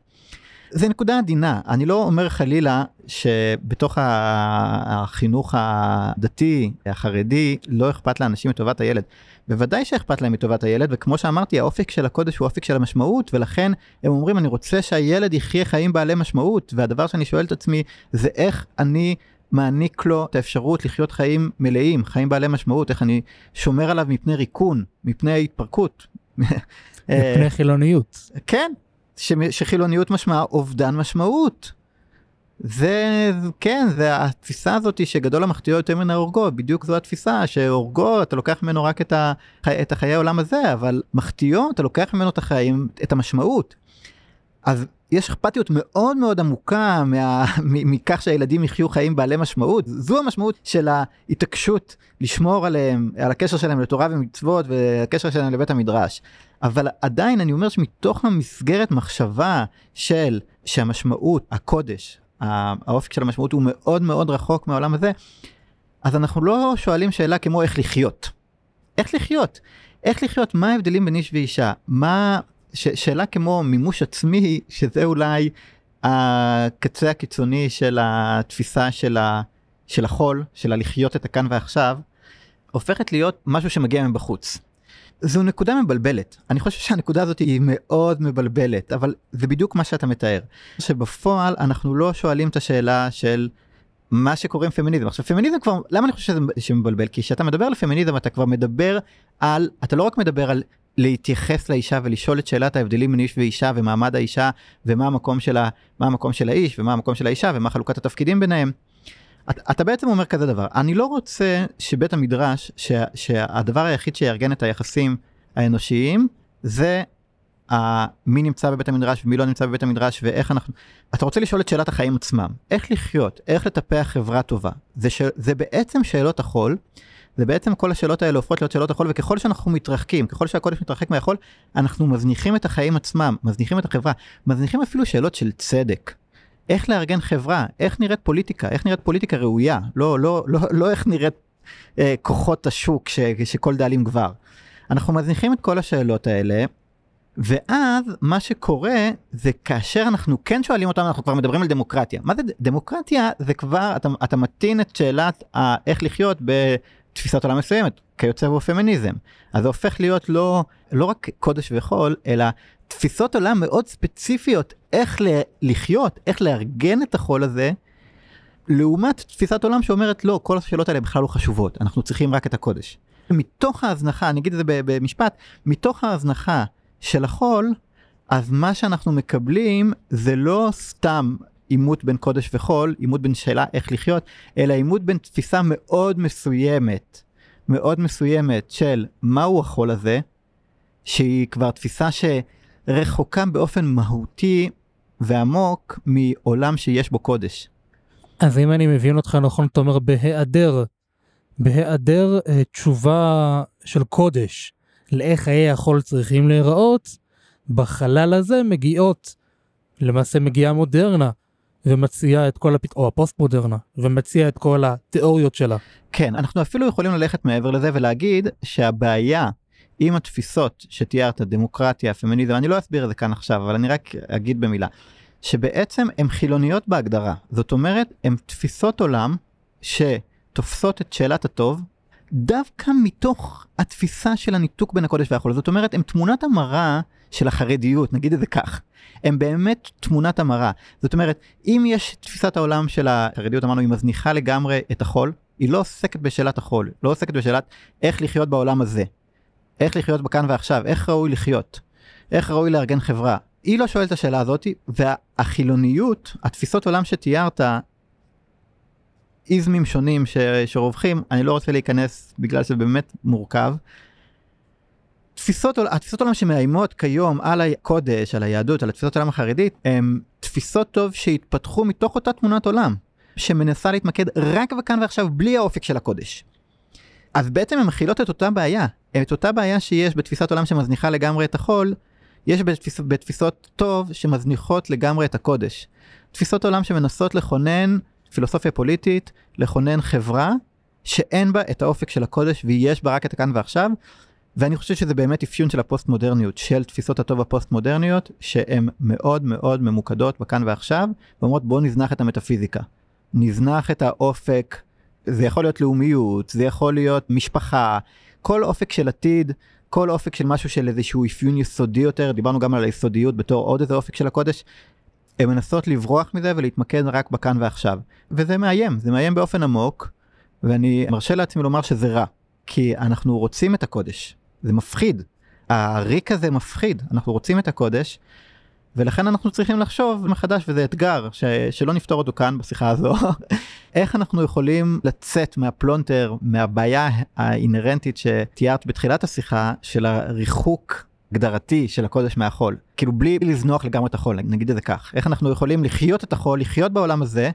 זה נקודה עדינה, אני לא אומר חלילה שבתוך החינוך הדתי, החרדי, לא אכפת לאנשים מטובת הילד. בוודאי שאכפת להם מטובת הילד, וכמו שאמרתי, האופק של הקודש הוא אופק של המשמעות, ולכן הם אומרים, אני רוצה שהילד יחיה חיים בעלי משמעות, והדבר שאני שואל את עצמי זה איך אני מעניק לו את האפשרות לחיות חיים מלאים, חיים בעלי משמעות, איך אני שומר עליו מפני ריקון, מפני התפרקות. מפני חילוניות. כן, ש, שחילוניות משמעה אובדן משמעות. זה כן זה התפיסה הזאת שגדול המחטיאו יותר מן ההורגו בדיוק זו התפיסה שהורגו אתה לוקח ממנו רק את, ה, את החיי העולם הזה אבל מחטיאו אתה לוקח ממנו את החיים את המשמעות. אז יש אכפתיות מאוד מאוד עמוקה מה, מכך שהילדים יחיו חיים בעלי משמעות זו המשמעות של ההתעקשות לשמור עליהם על הקשר שלהם לתורה ומצוות והקשר שלהם לבית המדרש. אבל עדיין אני אומר שמתוך המסגרת מחשבה של שהמשמעות הקודש האופק של המשמעות הוא מאוד מאוד רחוק מהעולם הזה אז אנחנו לא שואלים שאלה כמו איך לחיות. איך לחיות? איך לחיות מה ההבדלים בין איש ואישה מה ש, שאלה כמו מימוש עצמי שזה אולי הקצה הקיצוני של התפיסה של, ה, של החול של הלחיות את הכאן ועכשיו הופכת להיות משהו שמגיע מבחוץ. זו נקודה מבלבלת. אני חושב שהנקודה הזאת היא מאוד מבלבלת אבל זה בדיוק מה שאתה מתאר שבפועל אנחנו לא שואלים את השאלה של מה שקוראים פמיניזם. עכשיו פמיניזם כבר למה אני חושב שזה שמבלבל כי כשאתה מדבר על פמיניזם אתה כבר מדבר על אתה לא רק מדבר על להתייחס לאישה ולשאול את שאלת ההבדלים בין איש ואישה ומעמד האישה ומה המקום שלה מה המקום של האיש ומה המקום של האישה ומה חלוקת התפקידים ביניהם. אתה, בעצם אומר כזה דבר אני לא רוצה שבית המדרש ש, שהדבר היחיד שיארגן את היחסים האנושיים זה מי נמצא בבית המדרש ומי לא נמצא בבית המדרש ואיך אנחנו אתה רוצה לשאול את שאלת החיים עצמם איך לחיות איך לטפח חברה טובה זה, ש, זה בעצם שאלות החול. זה בעצם כל השאלות האלה הופכות להיות שאלות החול וככל שאנחנו מתרחקים ככל שהקודש מתרחק מהחול אנחנו מזניחים את החיים עצמם מזניחים את החברה מזניחים אפילו שאלות של צדק. איך לארגן חברה, איך נראית פוליטיקה, איך נראית פוליטיקה ראויה, לא, לא, לא, לא איך נראית אה, כוחות השוק ש, שכל דאלים גבר. אנחנו מזניחים את כל השאלות האלה, ואז מה שקורה זה כאשר אנחנו כן שואלים אותם, אנחנו כבר מדברים על דמוקרטיה. מה זה דמוקרטיה? זה כבר, אתה, אתה מטעין את שאלת ה, איך לחיות בתפיסת עולם מסוימת, כיוצא בו פמיניזם. אז זה הופך להיות לא, לא רק קודש וחול, אלא תפיסות עולם מאוד ספציפיות איך לחיות, איך לארגן את החול הזה, לעומת תפיסת עולם שאומרת לא, כל השאלות האלה בכלל לא חשובות, אנחנו צריכים רק את הקודש. מתוך ההזנחה, אני אגיד את זה במשפט, מתוך ההזנחה של החול, אז מה שאנחנו מקבלים זה לא סתם עימות בין קודש וחול, עימות בין שאלה איך לחיות, אלא עימות בין תפיסה מאוד מסוימת, מאוד מסוימת של מהו החול הזה, שהיא כבר תפיסה ש... רחוקה באופן מהותי ועמוק מעולם שיש בו קודש. אז אם אני מבין אותך נכון, אתה אומר בהיעדר, בהיעדר אה, תשובה של קודש לאיך חיי החול צריכים להיראות, בחלל הזה מגיעות, למעשה מגיעה מודרנה, ומציעה את כל הפת... או הפוסט מודרנה, ומציעה את כל התיאוריות שלה. כן, אנחנו אפילו יכולים ללכת מעבר לזה ולהגיד שהבעיה עם התפיסות שתיארת, דמוקרטיה, פמיניזם, אני לא אסביר את זה כאן עכשיו, אבל אני רק אגיד במילה, שבעצם הן חילוניות בהגדרה. זאת אומרת, הן תפיסות עולם שתופסות את שאלת הטוב, דווקא מתוך התפיסה של הניתוק בין הקודש והחול. זאת אומרת, הן תמונת המראה של החרדיות, נגיד את זה כך. הן באמת תמונת המראה. זאת אומרת, אם יש תפיסת העולם של החרדיות, אמרנו, היא מזניחה לגמרי את החול, היא לא עוסקת בשאלת החול, לא עוסקת בשאלת איך לחיות בעולם הזה. איך לחיות בכאן ועכשיו, איך ראוי לחיות, איך ראוי לארגן חברה. היא לא שואלת את השאלה הזאת, והחילוניות, התפיסות עולם שתיארת, איזמים שונים ש, שרווחים, אני לא רוצה להיכנס בגלל שזה באמת מורכב. תפיסות, התפיסות עולם שמאיימות כיום על הקודש, על היהדות, על התפיסות עולם החרדית, הן תפיסות טוב שהתפתחו מתוך אותה תמונת עולם, שמנסה להתמקד רק וכאן ועכשיו בלי האופק של הקודש. אז בעצם הן מכילות את אותה בעיה, את אותה בעיה שיש בתפיסת עולם שמזניחה לגמרי את החול, יש בתפיס, בתפיסות טוב שמזניחות לגמרי את הקודש. תפיסות עולם שמנסות לכונן פילוסופיה פוליטית, לכונן חברה שאין בה את האופק של הקודש ויש בה רק את הכאן ועכשיו. ואני חושב שזה באמת אפיון של הפוסט מודרניות, של תפיסות הטוב הפוסט מודרניות, שהן מאוד מאוד ממוקדות בכאן ועכשיו, ואומרות בואו נזנח את המטאפיזיקה. נזנח את האופק, זה יכול להיות לאומיות, זה יכול להיות משפחה, כל אופק של עתיד, כל אופק של משהו של איזשהו אפיון יסודי יותר, דיברנו גם על היסודיות בתור עוד איזה אופק של הקודש, הן מנסות לברוח מזה ולהתמקד רק בכאן ועכשיו. וזה מאיים, זה מאיים באופן עמוק, ואני מרשה לעצמי לומר שזה רע, כי אנחנו רוצים את הקודש, זה מפחיד. הריק הזה מפחיד, אנחנו רוצים את הקודש, ולכן אנחנו צריכים לחשוב מחדש, וזה אתגר ש, שלא נפתור אותו כאן בשיחה הזו, איך אנחנו יכולים לצאת מהפלונטר, מהבעיה האינהרנטית שתיארת בתחילת השיחה, של הריחוק הגדרתי של הקודש מהחול. כאילו בלי לזנוח לגמרי את החול, נגיד את זה כך. איך אנחנו יכולים לחיות את החול, לחיות בעולם הזה,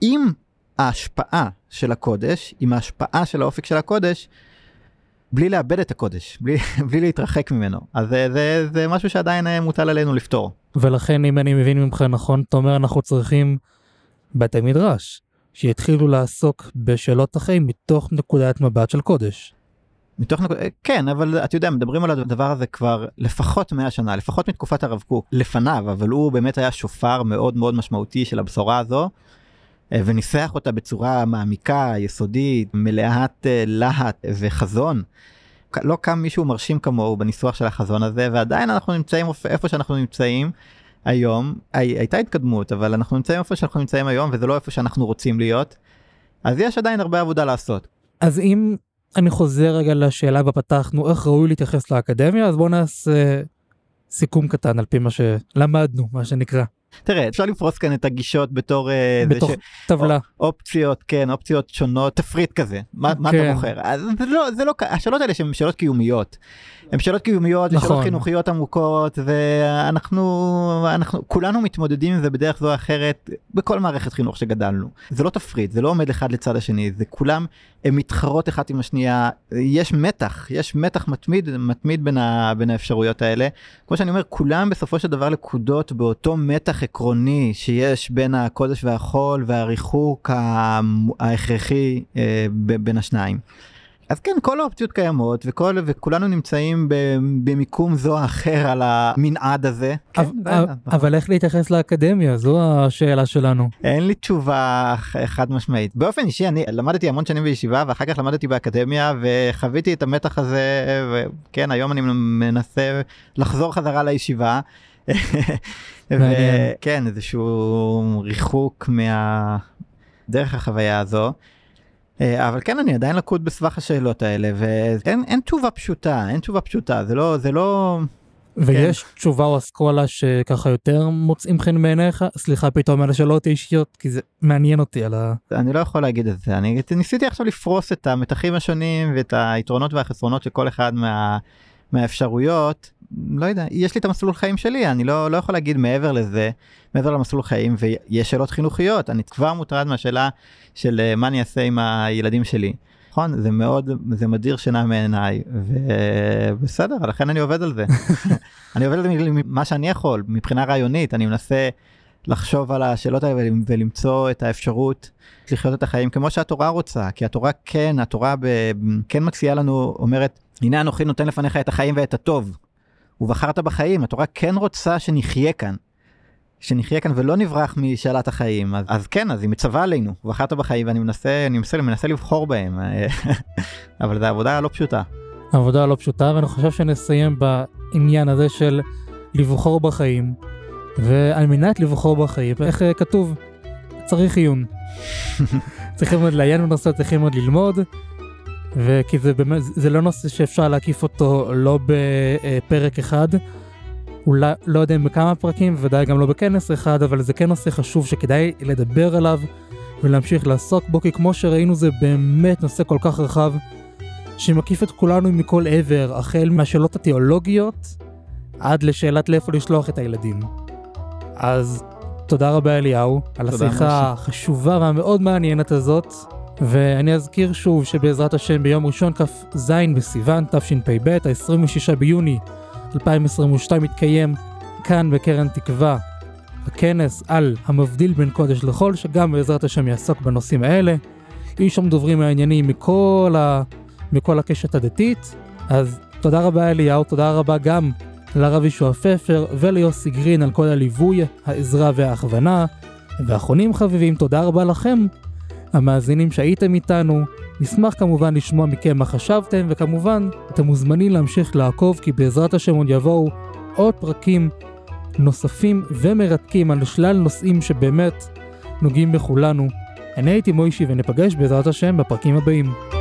עם ההשפעה של הקודש, עם ההשפעה של האופק של הקודש, בלי לאבד את הקודש, בלי, בלי להתרחק ממנו. אז זה, זה, זה משהו שעדיין אה, מוטל עלינו לפתור. ולכן אם אני מבין ממך נכון, אתה אומר אנחנו צריכים בתי מדרש, שיתחילו לעסוק בשאלות החיים מתוך נקודת מבט של קודש. מתוך נקודה, כן, אבל אתה יודע, מדברים על הדבר הזה כבר לפחות 100 שנה, לפחות מתקופת הרב קוק, לפניו, אבל הוא באמת היה שופר מאוד מאוד משמעותי של הבשורה הזו, אה, וניסח אותה בצורה מעמיקה, יסודית, מלאת אה, להט וחזון. לא קם מישהו מרשים כמוהו בניסוח של החזון הזה, ועדיין אנחנו נמצאים איפה שאנחנו נמצאים היום. הייתה התקדמות, אבל אנחנו נמצאים איפה שאנחנו נמצאים היום, וזה לא איפה שאנחנו רוצים להיות. אז יש עדיין הרבה עבודה לעשות. אז אם אני חוזר רגע לשאלה בה איך ראוי להתייחס לאקדמיה אז בוא נעשה סיכום קטן על פי מה שלמדנו מה שנקרא. תראה אפשר לפרוס כאן את הגישות בתור אה, בתוך טבלה אופציות כן אופציות שונות תפריט כזה מה, כן. מה אתה כן. בוחר אז זה לא זה לא השאלות האלה שהן שאלות קיומיות. הן שאלות קיומיות נכון. ושאלות חינוכיות עמוקות ואנחנו אנחנו כולנו מתמודדים עם זה בדרך זו או אחרת בכל מערכת חינוך שגדלנו זה לא תפריט זה לא עומד אחד לצד השני זה כולם הם מתחרות אחת עם השנייה יש מתח יש מתח מתמיד מתמיד בין, ה, בין האפשרויות האלה כמו שאני אומר כולם בסופו של דבר לקודות באותו מתח עקרוני שיש בין הקודש והחול והריחוק ההכרחי אה, בין השניים. אז כן כל האופציות קיימות וכל וכולנו נמצאים במיקום זו או אחר על המנעד הזה. כן, אבל, אבל איך להתייחס לאקדמיה זו השאלה שלנו. אין לי תשובה חד משמעית באופן אישי אני למדתי המון שנים בישיבה ואחר כך למדתי באקדמיה וחוויתי את המתח הזה וכן היום אני מנסה לחזור חזרה לישיבה. וכן איזשהו ריחוק מה... דרך החוויה הזו. אה, אבל כן אני עדיין לקוד בסבך השאלות האלה ואין תשובה פשוטה אין תשובה פשוטה זה לא זה לא. ויש כן. תשובה או אסכולה שככה יותר מוצאים חן בעיניך סליחה פתאום על השאלות האישיות כי זה מעניין אותי על ה... אני לא יכול להגיד את זה אני ניסיתי עכשיו לפרוס את המתחים השונים ואת היתרונות והחסרונות של כל אחד מה, מהאפשרויות לא יודע יש לי את המסלול חיים שלי אני לא לא יכול להגיד מעבר לזה מעבר למסלול חיים ויש שאלות חינוכיות אני כבר מוטרד מהשאלה של אה, מה אני אעשה עם הילדים שלי. נכון? זה מאוד זה מדיר שינה מעיניי ובסדר לכן אני עובד על זה. אני עובד על זה מה שאני יכול מבחינה רעיונית אני מנסה לחשוב על השאלות האלה ולמצוא את האפשרות לחיות את החיים כמו שהתורה רוצה כי התורה כן התורה ב, כן מציעה לנו אומרת הנה אנוכי נותן לפניך את החיים ואת הטוב ובחרת בחיים, התורה כן רוצה שנחיה כאן. שנחיה כאן ולא נברח משאלת החיים אז, אז כן אז היא מצווה עלינו בחרת בחיים ואני מנסה אני מנסה, מנסה לבחור בהם אבל זו עבודה לא פשוטה. עבודה לא פשוטה ואני חושב שנסיים בעניין הזה של לבחור בחיים ועל מנת לבחור בחיים איך אה, כתוב צריך עיון. צריכים עוד לעיין בנושא צריכים עוד ללמוד וכי זה באמת, זה לא נושא שאפשר להקיף אותו לא בפרק אחד, אולי, לא יודע אם בכמה פרקים, ודאי גם לא בכנס אחד, אבל זה כן נושא חשוב שכדאי לדבר עליו ולהמשיך לעסוק בו, כי כמו שראינו זה באמת נושא כל כך רחב, שמקיף את כולנו מכל עבר, החל מהשאלות התיאולוגיות, עד לשאלת לאיפה לשלוח את הילדים. אז תודה רבה אליהו, על השיחה החשובה והמאוד מעניינת הזאת, ואני אזכיר שוב שבעזרת השם ביום ראשון כ"ז בסיוון תשפ"ב, ה-26 ביוני 2022 מתקיים כאן בקרן תקווה הכנס על המבדיל בין קודש לחול, שגם בעזרת השם יעסוק בנושאים האלה. יהיו שם דוברים מעניינים מכל, ה... מכל הקשת הדתית. אז תודה רבה אליהו, תודה רבה גם לרב ישוע פפר וליוסי גרין על כל הליווי, העזרה וההכוונה. ואחרונים חביבים, תודה רבה לכם, המאזינים שהייתם איתנו. נשמח כמובן לשמוע מכם מה חשבתם, וכמובן, אתם מוזמנים להמשיך לעקוב, כי בעזרת השם עוד יבואו עוד פרקים נוספים ומרתקים על שלל נושאים שבאמת נוגעים בכולנו. אני הייתי מוישי וניפגש בעזרת השם בפרקים הבאים.